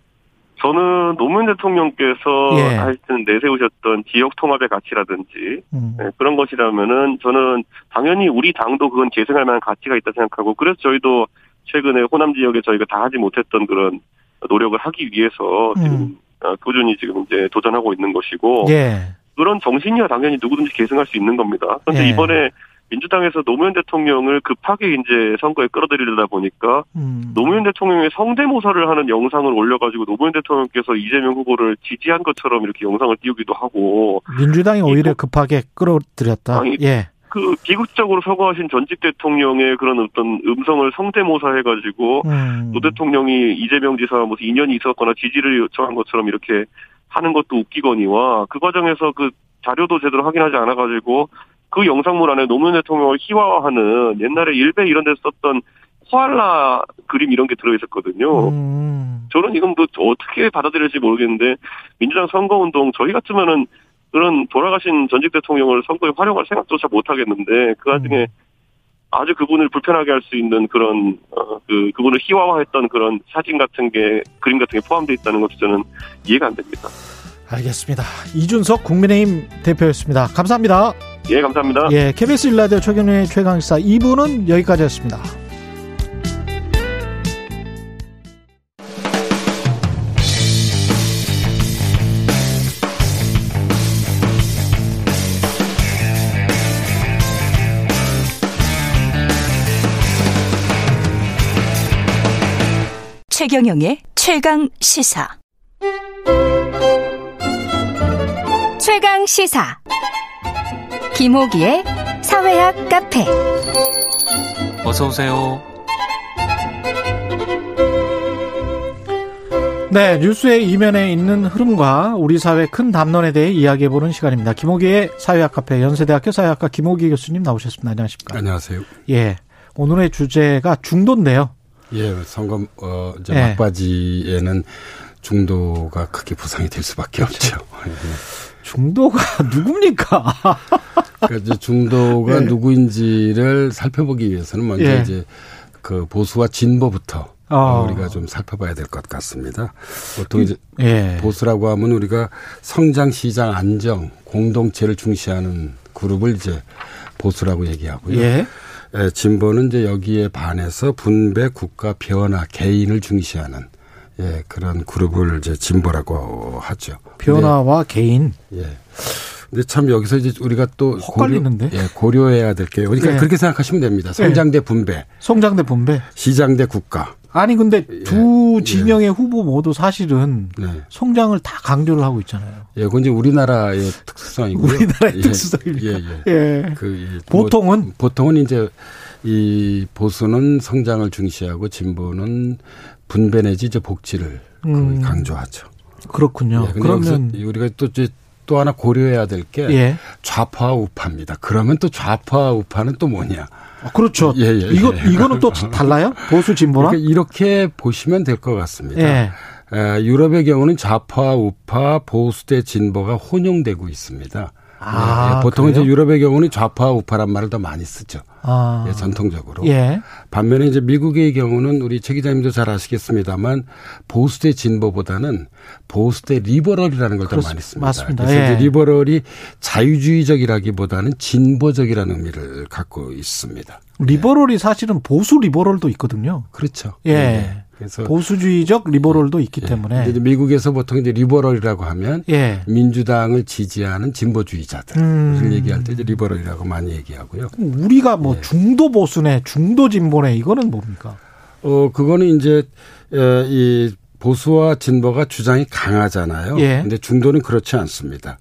저는 노무현 대통령께서 예. 하여튼 내세우셨던 지역 통합의 가치라든지 음. 네, 그런 것이라면은 저는 당연히 우리 당도 그건 계승할 만한 가치가 있다 생각하고 그래서 저희도 최근에 호남 지역에 저희가 다 하지 못했던 그런 노력을 하기 위해서 지금 음. 어, 꾸준히 지금 이제 도전하고 있는 것이고 예. 그런 정신이야 당연히 누구든지 계승할 수 있는 겁니다. 그런데 예. 이번에 민주당에서 노무현 대통령을 급하게 이제 선거에 끌어들이려다 보니까 음. 노무현 대통령의 성대모사를 하는 영상을 올려가지고 노무현 대통령께서 이재명 후보를 지지한 것처럼 이렇게 영상을 띄우기도 하고 민주당이 오히려 급하게 끌어들였다. 아니, 예. 그 비극적으로 서거하신 전직 대통령의 그런 어떤 음성을 성대모사해가지고 음. 노 대통령이 이재명 지사와 무슨 인연이 있었거나 지지를 요청한 것처럼 이렇게 하는 것도 웃기거니와 그 과정에서 그 자료도 제대로 확인하지 않아가지고 그 영상물 안에 노무현 대통령을 희화화하는 옛날에 일베 이런 데서 썼던 코알라 그림 이런 게 들어있었거든요. 음. 저는 이건 뭐 어떻게 받아들일지 모르겠는데 민주당 선거운동 저희 같으면은 그런 돌아가신 전직 대통령을 선거에 활용할 생각조차 못 하겠는데 그 와중에 음. 아주 그분을 불편하게 할 수 있는 그런 어, 그 그분을 희화화했던 그런 사진 같은 게 그림 같은 게 포함되어 있다는 것도 저는 이해가 안 됩니다. 알겠습니다. 이준석 국민의힘 대표였습니다. 감사합니다. 예, 감사합니다. 예, KBS 일라디오 최경련의 최강시사 2부는 여기까지였습니다. 최경영의 최강 시사. 최강 시사. 김호기의 사회학 카페. 어서 오세요. 네, 뉴스의 이면에 있는 흐름과 우리 사회 큰 담론에 대해 이야기해 보는 시간입니다. 김호기의 사회학 카페 연세대학교 사회학과 김호기 교수님 나오셨습니다. 안녕하십니까? 안녕하세요. 예, 오늘의 주제가 중도인데요. 예, 선거 어 이제 예. 막바지에는 중도가 크게 부상이 될 수밖에 그렇죠. 없죠. 예. (laughs) 중도가 (laughs) 누굽니까? (laughs) 그러니까 이제 중도가 예. 누구인지를 살펴보기 위해서는 먼저 예. 이제 그 보수와 진보부터 어. 우리가 좀 살펴봐야 될 것 같습니다. 보통 이제 예. 보수라고 하면 우리가 성장, 시장, 안정, 공동체를 중시하는 그룹을 이제 보수라고 얘기하고요. 예. 예, 진보는 이제 여기에 반해서 분배, 국가, 변화, 개인을 중시하는 예, 그런 그룹을 이제 진보라고 하죠. 변화와 네. 개인. 예. 근데 참 여기서 이제 우리가 또 헷갈리는데 고려, 예, 고려해야 될게 그러니까 네. 그렇게 생각하시면 됩니다. 성장 대 분배. 성장 대 분배. 시장 대 국가. 아니 근데 예. 두 예. 진영의 예. 후보 모두 사실은 네. 성장을 다 강조를 하고 있잖아요. 예, 그건 이제 우리나라의 특수성이고요. 우리나라의 예. 특수성입니다. 예, 예. 예. 그 보통은 뭐, 보통은 이제 이 보수는 성장을 중시하고 진보는 분배 내지 이제 복지를 음. 강조하죠. 그렇군요. 예, 그러면 우리가 또 이제 또 하나 고려해야 될게 예. 좌파와 우파입니다. 그러면 또 좌파와 우파는 또 뭐냐? 아, 그렇죠. 예, 예, 이거 예. 이거는 또 (laughs) 달라요? 보수 진보랑? 그러니까 이렇게 보시면 될 것 같습니다. 예. 에, 유럽의 경우는 좌파, 우파, 보수 대 진보가 혼용되고 있습니다. 아, 예, 보통 그래요? 이제 유럽의 경우는 좌파 우파란 말을 더 많이 쓰죠. 아. 예, 전통적으로. 예. 반면에 이제 미국의 경우는 우리 최 기자님도 잘 아시겠습니다만 보수 대 진보보다는 보수 대 liberal이라는 걸 더 많이 씁니다. 맞습니다. 그래서 예. 이제 liberal이 자유주의적이라기보다는 진보적이라는 의미를 갖고 있습니다. liberal이 사실은 보수 liberal도 있거든요. 그렇죠. 예. 네. 그래서 보수주의적 liberal도 있기 예. 때문에 이제 미국에서 보통 이제 liberal이라고 하면 예. 민주당을 지지하는 진보주의자들 음. 얘기할 때 이제 liberal이라고 많이 얘기하고요. 우리가 뭐 예. 중도 보수네, 중도 진보네 이거는 뭡니까? 어 그거는 이제 이 보수와 진보가 주장이 강하잖아요. 예. 근데 중도는 그렇지 않습니다.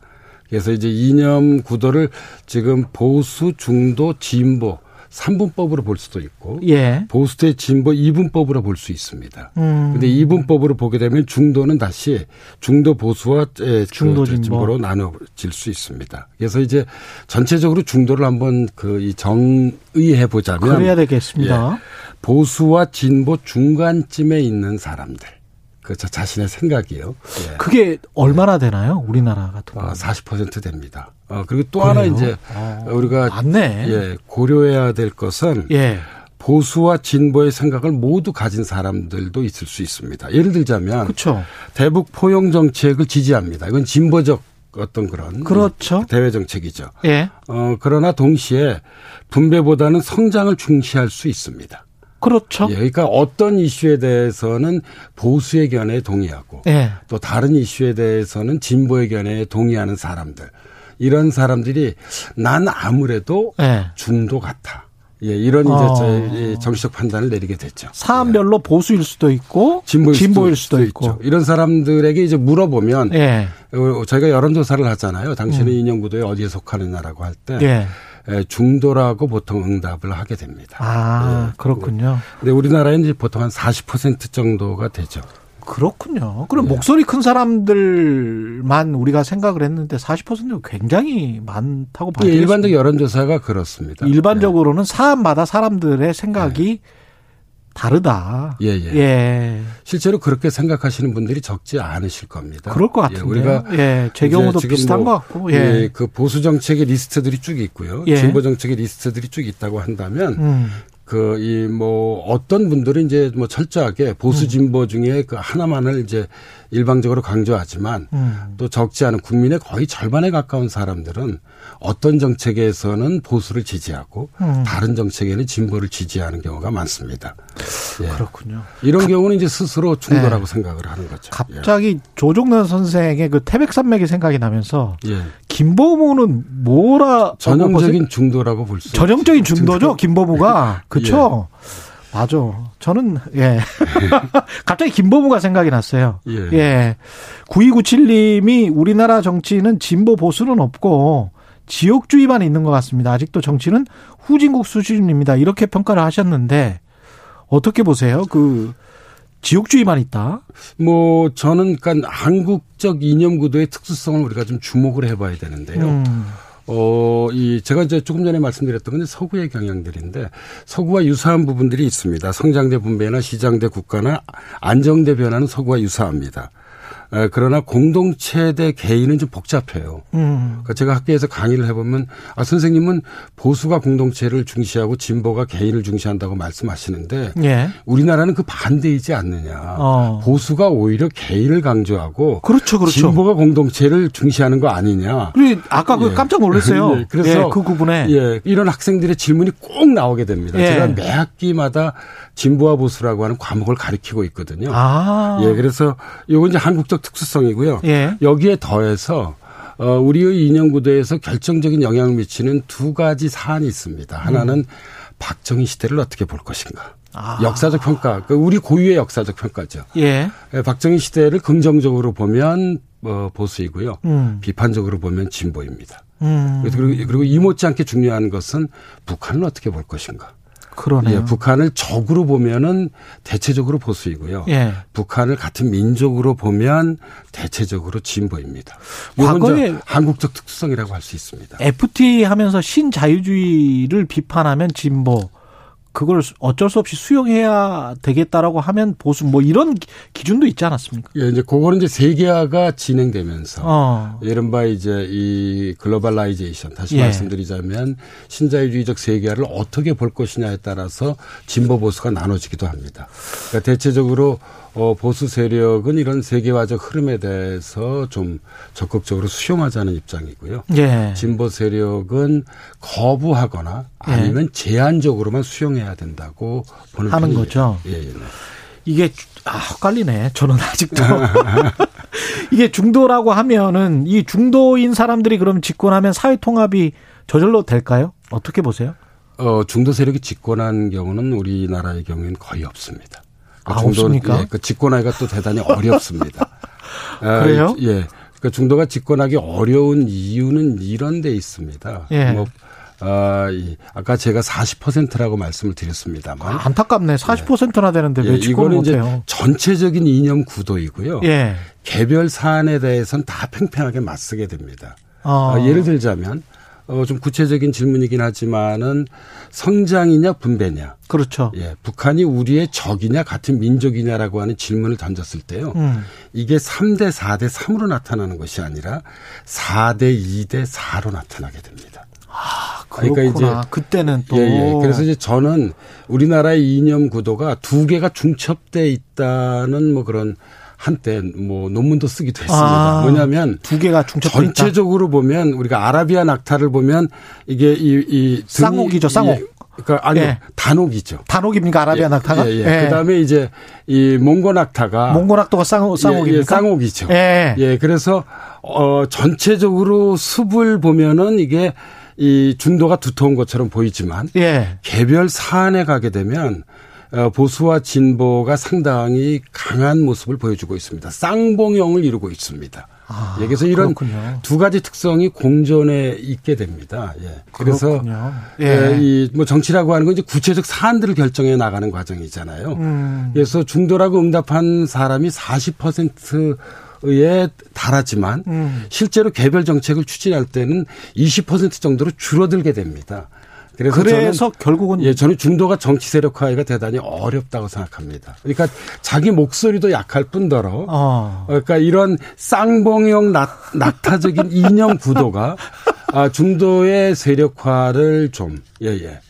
그래서 이제 이념 구도를 지금 보수, 중도, 진보 3분법으로 볼 수도 있고 예. 보수 대 진보 2분법으로 볼 수 있습니다. 음. 근데 2분법으로 보게 되면 중도는 다시 중도 보수와 그 중도 진보로 나눠질 수 있습니다. 그래서 이제 전체적으로 중도를 한번 그 정의해 보자면 그래야 되겠습니다. 예. 보수와 진보 중간쯤에 있는 사람들 그저 자신의 생각이요. 예. 그게 얼마나 되나요? 우리나라 같은 경우? 아, 40% 됩니다. 어, 그리고 또 그래요? 하나 이제 아, 우리가 맞네. 예, 고려해야 될 것은 예. 보수와 진보의 생각을 모두 가진 사람들도 있을 수 있습니다. 예를 들자면 그렇죠. 대북 포용 정책을 지지합니다. 이건 진보적 어떤 그런 그렇죠. 대외 정책이죠. 예. 어, 그러나 동시에 분배보다는 성장을 중시할 수 있습니다. 그렇죠. 예, 그러니까 어떤 이슈에 대해서는 보수의 견해에 동의하고 예. 또 다른 이슈에 대해서는 진보의 견해에 동의하는 사람들 이런 사람들이 난 아무래도 예. 중도 같아. 예, 이런 이제 어. 정치적 판단을 내리게 됐죠. 사안별로 예. 보수일 수도 있고 진보일, 진보일 수도, 수도, 있고. 있죠. 이런 사람들에게 이제 물어보면 예. 어, 저희가 여론조사를 하잖아요. 당신은 음. 인형구도에 어디에 속하느냐라고 할 때. 예. 중도라고 보통 응답을 하게 됩니다. 아, 예. 그렇군요. 근데 우리나라에는 이제 보통 한 40% 정도가 되죠. 그렇군요. 그럼 네. 목소리 큰 사람들만 우리가 생각을 했는데 40%는 굉장히 많다고 봐요. 예, 일반적 여론조사가 그렇습니다. 일반적으로는 네. 사안마다 사람들의 생각이 네. 다르다. 예, 예, 예. 실제로 그렇게 생각하시는 분들이 적지 않으실 겁니다. 그럴 것 같은데. 예, 우리가 예, 제 경우도 비슷한 뭐, 것 같고. 예. 예. 그 보수 정책의 리스트들이 쭉 있고요. 예. 진보 정책의 리스트들이 쭉 있다고 한다면 음. 그이 뭐 어떤 분들은 이제 뭐 철저하게 보수 음. 진보 중에 그 하나만을 이제 일방적으로 강조하지만 음. 또 적지 않은 국민의 거의 절반에 가까운 사람들은 어떤 정책에서는 보수를 지지하고 음. 다른 정책에는 진보를 지지하는 경우가 많습니다. 예. 그렇군요. 이런 가, 경우는 이제 스스로 중도라고 네. 생각을 하는 거죠. 갑자기 예. 조종래 선생의 그 태백산맥이 생각이 나면서 예. 김보무는 뭐라 전형적인 중도라고 볼 수. 전형적인 중도죠, 김보무가. (laughs) 그렇죠. 맞아. 저는 예. (laughs) 갑자기 김보무가 생각이 났어요. 예. 예. 9297님이 우리나라 정치는 진보 보수는 없고 지역주의만 있는 것 같습니다. 아직도 정치는 후진국 수준입니다. 이렇게 평가를 하셨는데 어떻게 보세요? 그 지역주의만 있다. 뭐 저는 그러니까 한국적 이념 구도의 특수성을 우리가 좀 주목을 해봐야 되는데요. 음. 어, 이, 제가 이제 조금 전에 말씀드렸던 건데 서구의 경향들인데 서구와 유사한 부분들이 있습니다. 성장대 분배나 시장대 국가나 안정대 변화는 서구와 유사합니다. 그러나 공동체 대 개인은 좀 복잡해요. 음. 그러니까 제가 학교에서 강의를 해보면 아 선생님은 보수가 공동체를 중시하고 진보가 개인을 중시한다고 말씀하시는데 예. 우리나라는 그 반대이지 않느냐. 어. 보수가 오히려 개인을 강조하고 그렇죠, 그렇죠. 진보가 공동체를 중시하는 거 아니냐. 그리고 아까 그 예. 깜짝 놀랐어요. 예. (laughs) 그래서 예, 그 부분에 예, 이런 학생들의 질문이 꼭 나오게 됩니다. 예. 제가 매 학기마다 진보와 보수라고 하는 과목을 가르치고 있거든요. 아. 예, 그래서 요건 이제 한국적 특수성이고요. 예. 여기에 더해서 어, 우리의 인형 구도에서 결정적인 영향을 미치는 두 가지 사안이 있습니다. 하나는 음. 박정희 시대를 어떻게 볼 것인가. 아. 역사적 평가, 그 우리 고유의 역사적 평가죠. 예. 예. 박정희 시대를 긍정적으로 보면 어, 보수이고요. 음. 비판적으로 보면 진보입니다. 음. 그리고, 그리고 이 못지않게 중요한 것은 북한을 어떻게 볼 것인가. 그러네요. 예, 북한을 적으로 보면은 대체적으로 보수이고요. 예. 북한을 같은 민족으로 보면 대체적으로 진보입니다. 과거에 한국적 특수성이라고 할 수 있습니다. FTA 하면서 신자유주의를 비판하면 진보, 그걸 어쩔 수 없이 수용해야 되겠다라고 하면 보수 뭐 이런 기준도 있지 않았습니까? 예, 이제 그거는 이제 세계화가 진행되면서 어. 이른바 이제 이 globalization 다시 예. 말씀드리자면 신자유주의적 세계화를 어떻게 볼 것이냐에 따라서 진보 보수가 나눠지기도 합니다. 그러니까 대체적으로 어, 보수 세력은 이런 세계화적 흐름에 대해서 좀 적극적으로 수용하자는 입장이고요. 예. 진보 세력은 거부하거나 예. 아니면 예. 제한적으로만 수용해야 된다고 보는 하는 편이에요. 거죠. 예, 예. 이게 아, 헷갈리네. 저는 아직도 (laughs) 이게 중도라고 하면은 이 중도인 사람들이 그럼 집권하면 사회 통합이 저절로 될까요? 어떻게 보세요? 어, 중도 세력이 집권한 경우는 우리나라의 경우에는 거의 없습니다. 아, 없습니까? 예, 그 집권하기가 또 대단히 어렵습니다. (laughs) 아, 그래요? 예. 그 중도가 집권하기 어려운 이유는 이런 데 있습니다. 예. 뭐 아, 이, 아까 제가 40%라고 말씀을 드렸습니다만. 아, 안타깝네. 40%나 되는데 왜 예, 이거는 이제? 전체적인 이념 구도이고요. 예. 개별 사안에 대해서는 다 팽팽하게 맞서게 됩니다. 어. 아, 예를 들자면 어, 좀 구체적인 질문이긴 하지만은 성장이냐 분배냐. 그렇죠. 예. 북한이 우리의 적이냐 같은 민족이냐라고 하는 질문을 던졌을 때요. 음. 이게 3대 4대 3으로 나타나는 것이 아니라 4대 2대 4로 나타나게 됩니다. 아, 그러니까 이제 그때는 또 예, 예. 그래서 이제 저는 우리나라의 이념 구도가 두 개가 중첩돼 있다는 뭐 그런 한때 뭐 논문도 쓰기도 했습니다. 아, 뭐냐면 두 개가 중첩 전체적으로 보면 우리가 아라비아 낙타를 보면 이게 이, 이 쌍옥이죠, 쌍옥. 예, 그러니까 아니 예. 단옥이죠. 단옥입니까 아라비아 예, 낙타가? 예, 예. 예. 그다음에 이제 이 몽고 낙타가 몽고 낙타가 쌍옥 쌍옥입니까? 예, 쌍옥이죠. 예. 예. 그래서 어 전체적으로 숲을 보면은 이게 이 중도가 두터운 것처럼 보이지만 예. 개별 사안에 가게 되면 어, 보수와 진보가 상당히 강한 모습을 보여주고 있습니다. 쌍봉형을 이루고 있습니다. 아, 여기서 이런 그렇군요. 두 가지 특성이 공존에 있게 됩니다. 예. 그래서 예. 예. 이뭐 정치라고 하는 건 이제 구체적 사안들을 결정해 나가는 과정이잖아요. 음. 그래서 중도라고 응답한 사람이 40%에 달하지만 음. 실제로 개별 정책을 추진할 때는 20% 정도로 줄어들게 됩니다. 그래서, 그래서 결국은 예, 저는 중도가 정치 세력화가 대단히 어렵다고 생각합니다. 그러니까 자기 목소리도 약할 뿐더러 어. 그러니까 이런 쌍봉형 낙, 낙타적인 이념 구도가 아, 중도의 세력화를 좀 예, 예.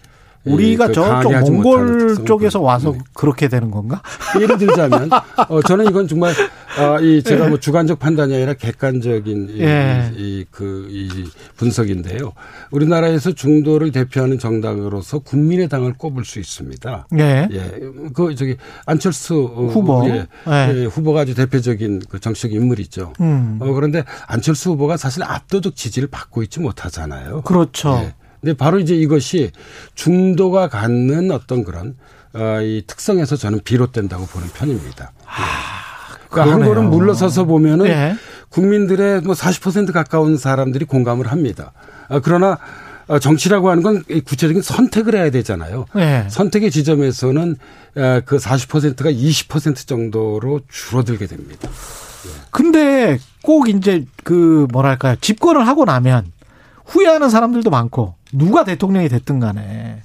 우리가 그 저쪽 몽골 쪽에서 와서 네. 그렇게 되는 건가? (laughs) 예를 들자면 어 저는 이건 정말 어, 이 제가 뭐 주관적 판단이 아니라 객관적인 예. 이, 그, 이 분석인데요. 우리나라에서 중도를 대표하는 정당으로서 국민의당을 꼽을 수 있습니다. 예. 예. 그 저기 안철수 후보 예. 예. 후보가 아주 대표적인 그 정치적 인물이죠. 음. 어, 그런데 안철수 후보가 사실 압도적 지지를 받고 있지 못하잖아요. 그렇죠. 예. 근데 바로 이제 이것이 중도가 갖는 어떤 그런 어, 이 특성에서 저는 비롯된다고 보는 편입니다. 아, 그러니까 한 걸음 물러서서 보면은 네. 국민들의 뭐 40% 가까운 사람들이 공감을 합니다. 아, 그러나 어, 정치라고 하는 건 구체적인 선택을 해야 되잖아요. 네. 선택의 지점에서는 어, 그 40%가 20% 정도로 줄어들게 됩니다. 근데 꼭 이제 그 뭐랄까요 집권을 하고 나면 후회하는 사람들도 많고 누가 대통령이 됐든 간에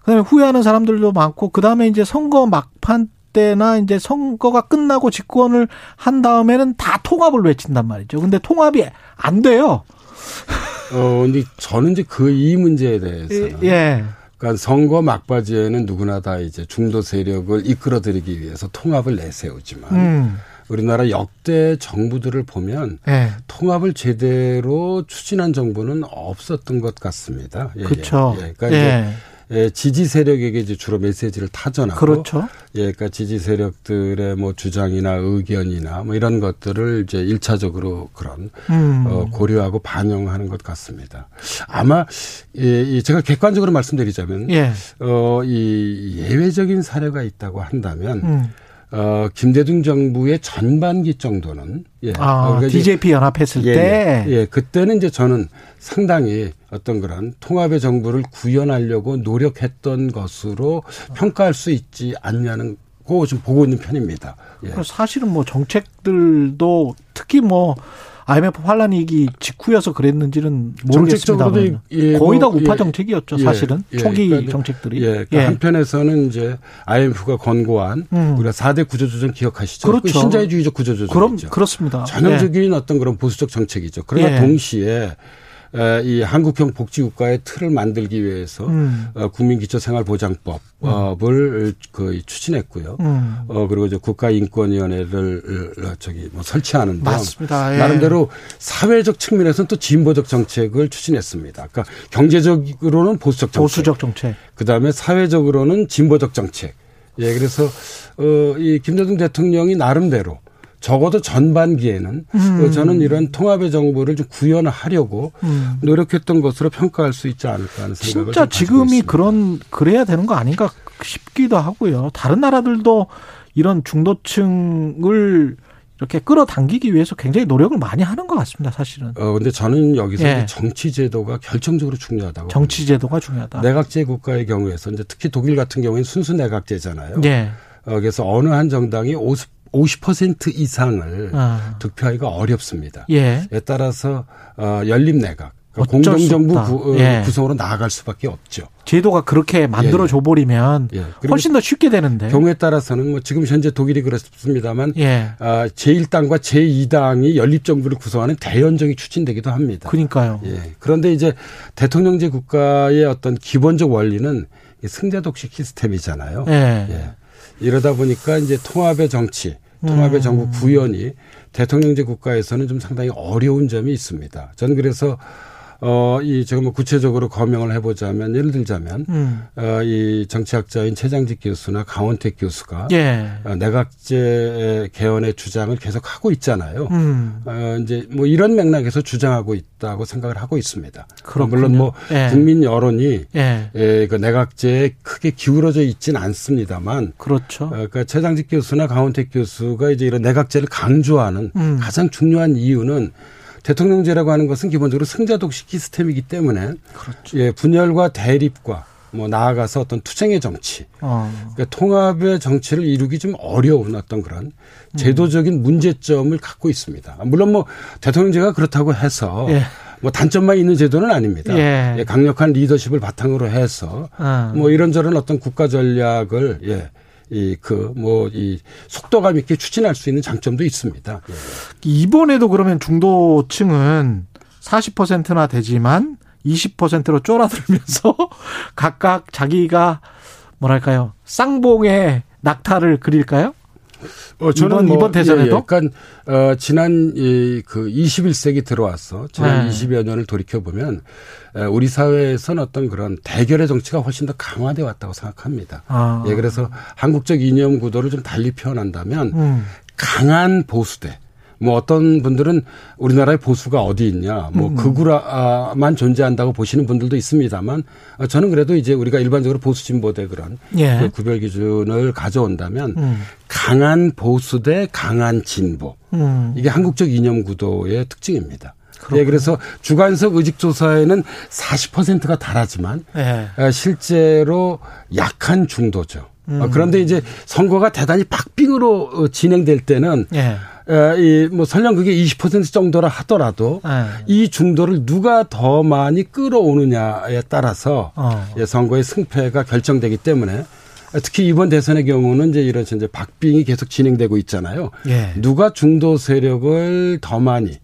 그다음에 후회하는 사람들도 많고 그다음에 이제 선거 막판 때나 이제 선거가 끝나고 집권을 한 다음에는 다 통합을 외친단 말이죠. 근데 통합이 안 돼요. 어, 근데 저는 이제 그 이 문제에 대해서는 예. 그러니까 선거 막바지에는 누구나 다 이제 중도 세력을 이끌어들이기 위해서 통합을 내세우지만 음. 우리나라 역대 정부들을 보면 네. 통합을 제대로 추진한 정부는 없었던 것 같습니다. 예, 그렇죠. 예. 그러니까 예. 이제 예, 지지 세력에게 이제 주로 메시지를 타전하고 그렇죠. 예, 그러니까 지지 세력들의 뭐 주장이나 의견이나 뭐 이런 것들을 이제 일차적으로 그런 음. 어, 고려하고 반영하는 것 같습니다. 아마 예, 제가 객관적으로 말씀드리자면 예. 어, 이 예외적인 사례가 있다고 한다면 음. 어, 김대중 정부의 전반기 정도는 예. 아, DJP 연합했을 예, 때 예, 예, 그때는 이제 저는 상당히 어떤 그런 통합의 정부를 구현하려고 노력했던 것으로 평가할 수 있지 않냐는 거좀 보고 있는 편입니다. 예. 사실은 뭐 정책들도 특히 뭐 IMF 환란이기 직후여서 그랬는지는 모르겠습니다. 예, 거의 다 뭐, 우파 예, 정책이었죠, 예, 사실은 예, 초기 그러니까, 정책들이. 예, 그러니까 한편에서는 이제 IMF가 권고한 음. 우리가 4대 구조조정 기억하시죠? 그렇죠. 신자유주의적 구조조정이죠. 그럼 그렇습니다. 전형적인 어떤 그런 보수적 정책이죠. 그러나 동시에 이 한국형 복지국가의 틀을 만들기 위해서 음. 어, 국민기초생활보장법을 음. 그 추진했고요. 음. 어 그리고 이제 국가인권위원회를 어, 저기 뭐 설치하는 등 맞습니다. 예. 나름대로 사회적 측면에서는 또 진보적 정책을 추진했습니다. 그러니까 경제적으로는 보수적 정책, 보수적 정책. 그다음에 사회적으로는 진보적 정책. 예, 그래서 어이 김대중 대통령이 나름대로 적어도 전반기에는 음. 저는 이런 통합의 정부를 좀 구현하려고 음. 노력했던 것으로 평가할 수 있지 않을까 하는 생각을 진짜 지금이 그런 그래야 되는 거 아닌가 싶기도 하고요. 다른 나라들도 이런 중도층을 이렇게 끌어당기기 위해서 굉장히 노력을 많이 하는 것 같습니다, 사실은. 어, 근데 저는 여기서 예. 정치 제도가 결정적으로 중요하다고. 정치 제도가 중요하다. 내각제 국가의 경우에서 이제 특히 독일 같은 경우에는 순수 내각제잖아요. 예. 어, 그래서 어느 한 정당이 50 50% 이상을 아. 득표하기가 어렵습니다. 예. 에 따라서 어, 연립내각 그러니까 공동정부 구, 어, 예. 구성으로 나아갈 수밖에 없죠. 제도가 그렇게 만들어 줘 버리면 예. 예. 훨씬 더 쉽게 되는데. 경우에 따라서는 뭐 지금 현재 독일이 그렇습니다만 예. 아, 제1당과 제2당이 연립 정부를 구성하는 대연정이 추진되기도 합니다. 그러니까요. 예. 그런데 이제 대통령제 국가의 어떤 기본적 원리는 승자 독식 시스템이잖아요. 예. 예. 이러다 보니까 이제 통합의 정치, 통합의 음. 정부 구현이 대통령제 국가에서는 좀 상당히 어려운 점이 있습니다. 저는 그래서 어, 이, 제가 뭐 구체적으로 거명을 해보자면, 예를 들자면, 음. 어, 이 정치학자인 최장직 교수나 강원택 교수가, 예. 어, 내각제 개헌의 주장을 계속 하고 있잖아요. 음. 어, 이제 뭐 이런 맥락에서 주장하고 있다고 생각을 하고 있습니다. 그렇군요. 물론 뭐 예. 국민 여론이, 예. 예, 그 내각제에 크게 기울어져 있지는 않습니다만, 그렇죠. 어, 그러니까 최장직 교수나 강원택 교수가 이제 이런 내각제를 강조하는 음. 가장 중요한 이유는 대통령제라고 하는 것은 기본적으로 승자독식 시스템이기 때문에 그렇죠. 예, 분열과 대립과 뭐 나아가서 어떤 투쟁의 정치, 어. 그러니까 통합의 정치를 이루기 좀 어려운 어떤 그런 제도적인 문제점을 갖고 있습니다. 물론 뭐 대통령제가 그렇다고 해서 예. 뭐 단점만 있는 제도는 아닙니다. 예. 예, 강력한 리더십을 바탕으로 해서 어. 뭐 이런저런 어떤 국가 전략을 예. 이 그 뭐 이 속도감 있게 추진할 수 있는 장점도 있습니다. 이번에도 그러면 중도층은 40%나 되지만 20%로 쫄아들면서 (laughs) 각각 자기가 뭐랄까요 쌍봉의 낙타를 그릴까요? 어, 저는 이번, 뭐, 이번 대선에도? 예, 예. 그러니까 어, 지난 이, 그 21세기 들어왔어. 지난 네. 20여 년을 돌이켜 보면 우리 사회에서는 어떤 그런 대결의 정치가 훨씬 더 강화돼 왔다고 생각합니다. 아. 예, 그래서 한국적 이념 구도를 좀 달리 표현한다면 음. 강한 보수대. 뭐 어떤 분들은 우리나라의 보수가 어디 있냐, 뭐 음. 극우라만 존재한다고 보시는 분들도 있습니다만 저는 그래도 이제 우리가 일반적으로 보수 진보 대 그런 예. 그 구별 기준을 가져온다면 음. 강한 보수 대 강한 진보 음. 이게 한국적 이념 구도의 특징입니다. 예, 그래서 주관석 의직조사에는 40%가 달하지만 예. 실제로 약한 중도죠. 음. 그런데 이제 선거가 대단히 박빙으로 어, 진행될 때는 예. 이뭐 설령 그게 20% 정도라 하더라도 예. 이 중도를 누가 더 많이 끌어오느냐에 따라서 어. 예, 선거의 승패가 결정되기 때문에 특히 이번 대선의 경우는 이제 이런 이제 박빙이 계속 진행되고 있잖아요. 예. 누가 중도 세력을 더 많이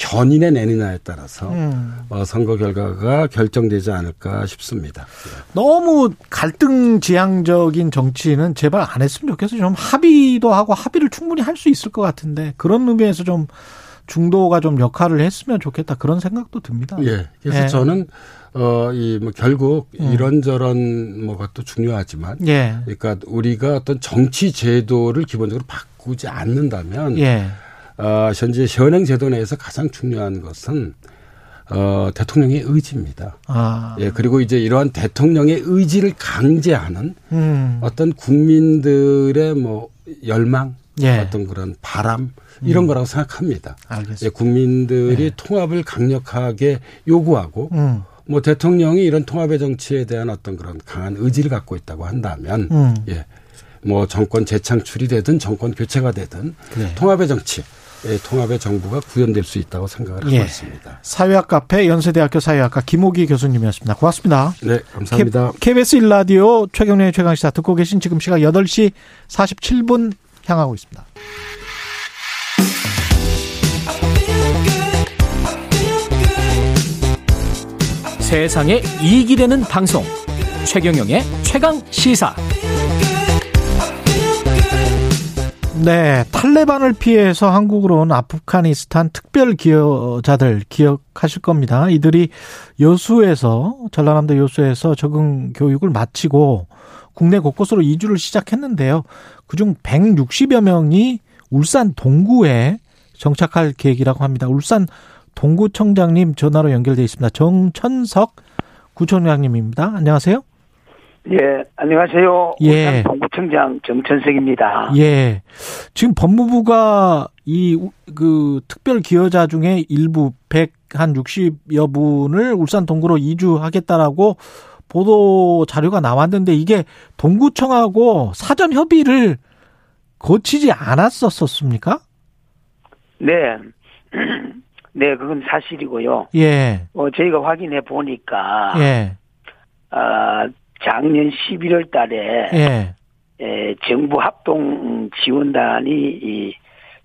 견인해 내느냐에 따라서 음. 어, 선거 결과가 결정되지 않을까 싶습니다. 너무 갈등 지향적인 정치는 제발 안 했으면 좋겠어요. 좀 합의도 하고 합의를 충분히 할 수 있을 것 같은데 그런 의미에서 좀 중도가 좀 역할을 했으면 좋겠다 그런 생각도 듭니다. 예. 그래서 예. 저는 어 이 뭐 결국 음. 이런저런 뭐 것도 중요하지만 예. 그러니까 우리가 어떤 정치 제도를 기본적으로 바꾸지 않는다면 예. 어, 현재 현행 제도 내에서 가장 중요한 것은 어, 대통령의 의지입니다. 아. 예, 그리고 이제 이러한 대통령의 의지를 강제하는 음. 어떤 국민들의 뭐 열망, 예. 어떤 그런 바람 이런 음. 거라고 생각합니다. 알겠습니다. 예, 국민들이 예. 통합을 강력하게 요구하고 음. 뭐 대통령이 이런 통합의 정치에 대한 어떤 그런 강한 의지를 갖고 있다고 한다면 음. 예. 뭐 정권 재창출이 되든 정권 교체가 되든 네. 통합의 정치 예, 통합의 정부가 구현될 수 있다고 생각을 하고 예. 있습니다. 사회학 카페 연세대학교 사회학과 김호기 교수님이었습니다. 고맙습니다. 네, 감사합니다. KBS 일라디오 최경련의 최강시사 듣고 계신 지금 시각 8시 47분 향하고 있습니다. 세상에 이익이 되는 방송 최경영의 최강 시사 네, 탈레반을 피해서 한국으로 온 아프가니스탄 특별 기여자들 기억하실 겁니다. 이들이 여수에서 전라남도 여수에서 적응 교육을 마치고 국내 곳곳으로 이주를 시작했는데요. 그중 160여 명이 울산 동구에 정착할 계획이라고 합니다. 울산 동구청장님 전화로 연결돼 있습니다. 정천석 구청장님입니다. 안녕하세요. 예, 안녕하세요. 예. 동구청장 정천석입니다. 예. 지금 법무부가 이 그 특별 기여자 중에 일부 100한 60여 분을 울산 동구로 이주하겠다라고 보도 자료가 나왔는데 이게 동구청하고 사전 협의를 거치지 않았었습니까? 네. (clears throat) 네, 그건 사실이고요. 예. 어, 저희가 확인해 보니까 예. 아, 작년 11월 달에 예. 에, 정부 합동 지원단이 이,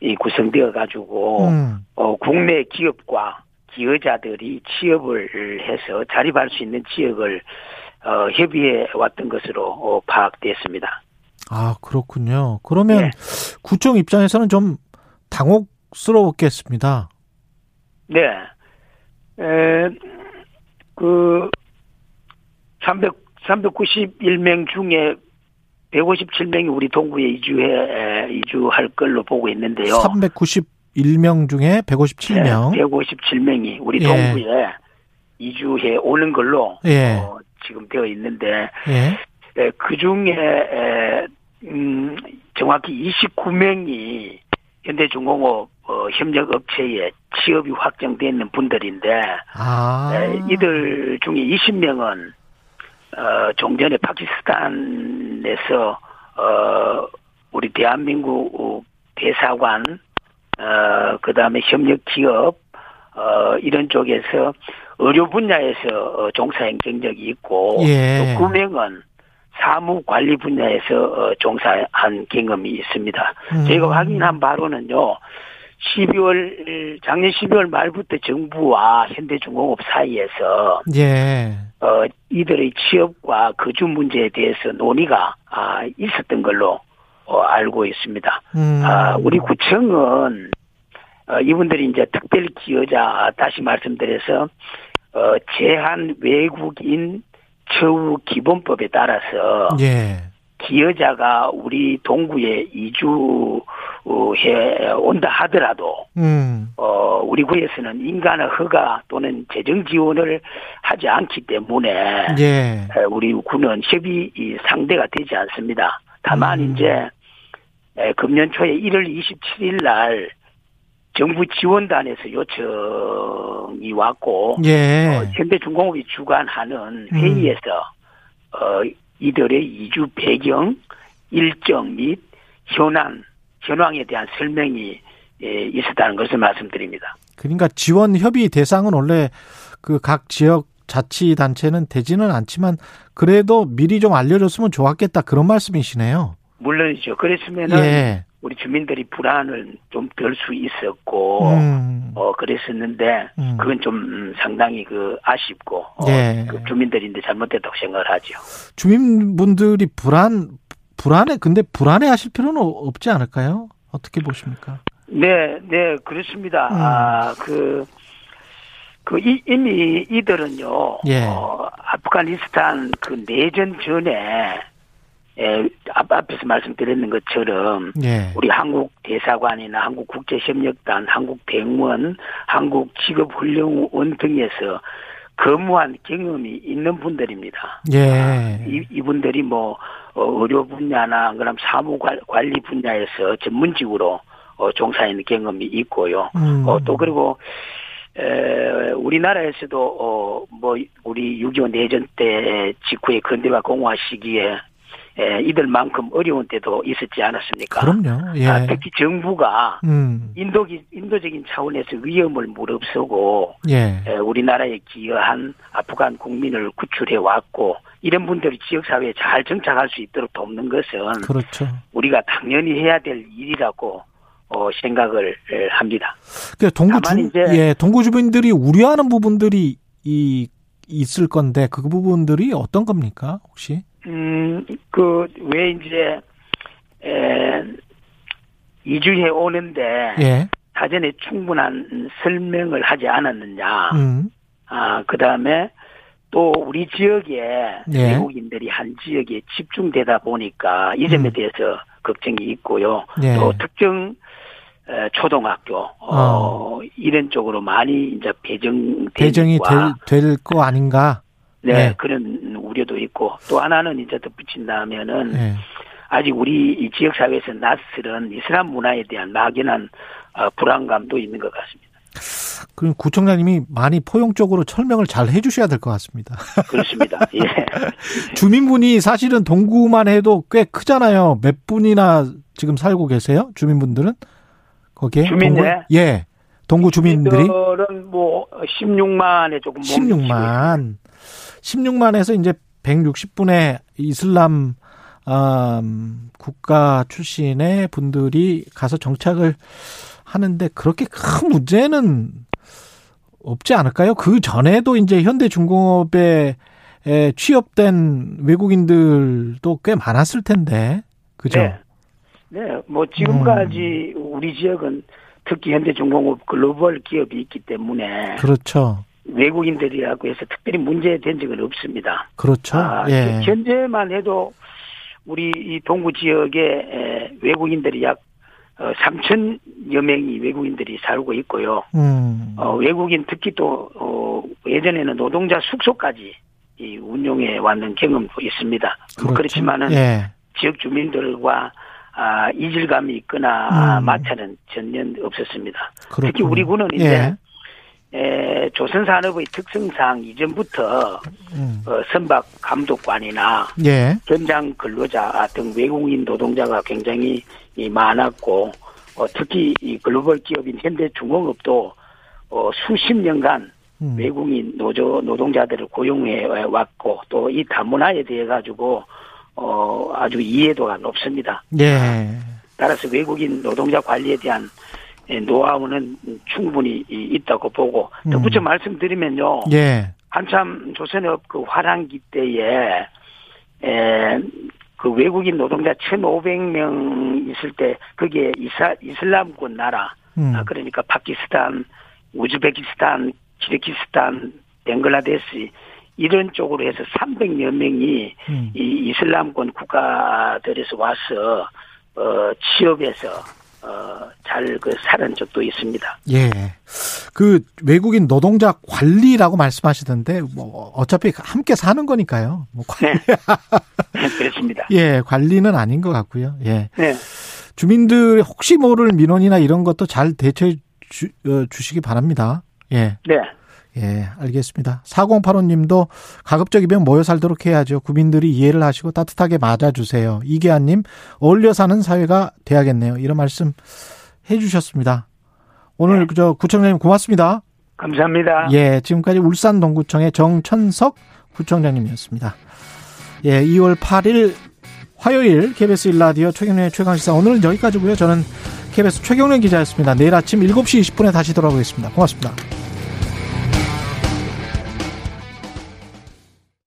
이 구성되어 가지고 음. 어, 국내 기업과 기여자들이 취업을 해서 자립할 수 있는 지역을 어, 협의해 왔던 것으로 어, 파악됐습니다. 아 그렇군요. 그러면 네. 구청 입장에서는 좀 당혹스러웠겠습니다. 네. 에, 그, 300, 391명 중에 157명이 우리 동구에 이주해 이주할 걸로 보고 있는데요. 391명 중에 157명. 네, 157명이 우리 예. 동구에 이주해 오는 걸로 예. 어, 지금 되어 있는데 예. 에, 그 중에 에, 음, 정확히 29명이 현대중공업 어, 협력업체에 취업이 확정되는 분들인데 아. 에, 이들 중에 20명은 어, 종전에 파키스탄에서 어, 우리 대한민국 대사관 어, 그다음에 협력 기업 어, 이런 쪽에서 의료 분야에서 어, 종사한 경력이 있고 예. 또 9명은 사무 관리 분야에서 어, 종사한 경험이 있습니다. 음. 저희가 확인한 바로는요. 12월 작년 12월 말부터 정부와 현대중공업 사이에서 예. 어 이들의 취업과 거주 문제에 대해서 논의가 아 있었던 걸로 어 알고 있습니다. 음. 아 우리 구청은 어 이분들이 이제 특별 기여자 다시 말씀드려서 어 제한 외국인 처우 기본법에 따라서 예. 기여자가 우리 동구에 이주 해 온다 하더라도 음. 어 우리 구에서는 인간의 허가 또는 재정 지원을 하지 않기 때문에 예. 우리 구는 협의 상대가 되지 않습니다. 다만 음. 이제 금년 초에 1월 27일 날 정부 지원단에서 요청이 왔고 예. 어, 현대중공업이 주관하는 음. 회의에서 음. 어 이들의 이주 배경 일정 및 현안 현황에 대한 설명이 예, 있었다는 것을 말씀드립니다. 그러니까 지원 협의 대상은 원래 그 각 지역 자치단체는 되지는 않지만 그래도 미리 좀 알려줬으면 좋았겠다 그런 말씀이시네요. 물론이죠. 그랬으면은 예. 우리 주민들이 불안을 좀 덜 수 있었고 음. 어 그랬었는데 음. 그건 좀 상당히 그 아쉽고 어, 예. 그 주민들인데 잘못됐다고 생각을 하죠. 주민분들이 불안 불안해 근데 불안해 하실 필요는 없지 않을까요? 어떻게 보십니까? 네, 네, 그렇습니다. 음. 아, 그, 그, 이, 이미 이들은요, 예. 어, 아프가니스탄 그 내전 전에, 예, 앞, 앞에서 말씀드렸는 것처럼, 예. 우리 한국 대사관이나 한국 국제협력단, 한국 대응원, 한국 직업훈련원 등에서 근무한 경험이 있는 분들입니다. 예. 아, 이, 이분들이 뭐, 어, 의료 분야나, 그럼 사무 관리 분야에서 전문직으로 어, 종사하는 경험이 있고요. 음. 어, 또 그리고 에, 우리나라에서도 어, 뭐 우리 6.25 내전 때 직후에 근대화 공화 시기에 에, 이들만큼 어려운 때도 있었지 않았습니까? 그럼요. 예. 아, 특히 정부가 음. 인도기, 인도적인 차원에서 위험을 무릅쓰고 예. 에, 우리나라에 기여한 아프간 국민을 구출해 왔고 이런 분들이 지역 사회에 잘 정착할 수 있도록 돕는 것은 그렇죠. 우리가 당연히 해야 될 일이라고 어, 생각을 합니다. 그 동구 주, 예, 동구 주민들이 우려하는 부분들이 이 있을 건데 그 부분들이 어떤 겁니까 혹시? 음, 그 왜 이제 에, 이주해 오는데 예. 사전에 충분한 설명을 하지 않았느냐. 음. 아, 그 다음에 또 우리 지역에 예. 외국인들이 한 지역에 집중되다 보니까 이 점에 음. 대해서 걱정이 있고요. 예. 또 특정 초등학교 어, 어. 이런 쪽으로 많이 이제 배정 배정이 될 거 아닌가? 네, 네, 그런 우려도 있고 또 하나는 이제 덧붙인다면은 네. 아직 우리 이 지역 사회에서 낯설은 이슬람 문화에 대한 막연한 어, 불안감도 있는 것 같습니다. 그럼 구청장님이 많이 포용적으로 설명을 잘 해주셔야 될 것 같습니다. 그렇습니다. (laughs) 예. 주민분이 사실은 동구만 해도 꽤 크잖아요. 몇 분이나 지금 살고 계세요? 주민분들은? 거기에 주민네 동구, 예 동구 주민들이 주민들은 뭐 16만에 조금 16만 16만에서 이제 160분의 이슬람 음, 국가 출신의 분들이 가서 정착을 하는데 그렇게 큰 문제는 없지 않을까요? 그 전에도 이제 현대중공업에 취업된 외국인들도 꽤 많았을 텐데, 그죠? 네. 네, 뭐 지금까지 음. 우리 지역은 특히 현대중공업 글로벌 기업이 있기 때문에 그렇죠. 외국인들이라고 해서 특별히 문제된 적은 없습니다. 그렇죠. 아, 예. 현재만 해도 우리 이 동구 지역에 외국인들이 약 3천여 어, 명이 외국인들이 살고 있고요. 음. 어, 외국인 특히 또 어, 예전에는 노동자 숙소까지 이 운용해 왔는 경험도 있습니다. 그렇죠. 그렇지만은 예. 지역 주민들과 아, 이질감이 있거나 음. 마찰은 전혀 없었습니다. 그렇군요. 특히 우리 군은 이제 예. 에, 조선산업의 특성상 이전부터 음. 어, 선박 감독관이나 예. 현장 근로자 등 외국인 노동자가 굉장히 이, 많았고 어, 특히 이 글로벌 기업인 현대중공업도 어, 수십 년간 음. 외국인 노조 노동자들을 고용해 왔고 또 이 다문화에 대해 가지고 어, 아주 이해도가 높습니다. 예. 따라서 외국인 노동자 관리에 대한 노하우는 충분히 있다고 보고 덧붙여 음. 말씀드리면요. 예. 한참 조선업 그 화랑기 때에 에, 그 외국인 노동자 1,500명 있을 때 그게 이사, 이슬람권 나라 음. 아, 그러니까 파키스탄, 우즈베키스탄, 키르키스탄, 벵글라데시 이런 쪽으로 해서 300여 명이 음. 이 이슬람권 국가들에서 와서 어 취업해서 어 잘 그 살은 적도 있습니다. 예. 그 외국인 노동자 관리라고 말씀하시던데 뭐 어차피 함께 사는 거니까요. 뭐 (laughs) 관리. 네. (laughs) 그렇습니다. 예, 관리는 아닌 것 같고요. 예. 네. 주민들 혹시 모를 민원이나 이런 것도 잘 대처해 주, 어, 주시기 바랍니다. 예. 네. 예, 알겠습니다. 4085님도 가급적이면 모여 살도록 해야죠. 국민들이 이해를 하시고 따뜻하게 맞아주세요. 이계환님, 어울려 사는 사회가 돼야겠네요. 이런 말씀 해주셨습니다. 오늘 네. 저 구청장님 고맙습니다. 감사합니다. 예, 지금까지 울산 동구청의 정천석 구청장님이었습니다. 예, 2월 8일 화요일 KBS 일라디오 최경련의 최강시사 오늘은 여기까지고요. 저는 KBS 최경련 기자였습니다. 내일 아침 7시 20분에 다시 돌아오겠습니다. 고맙습니다.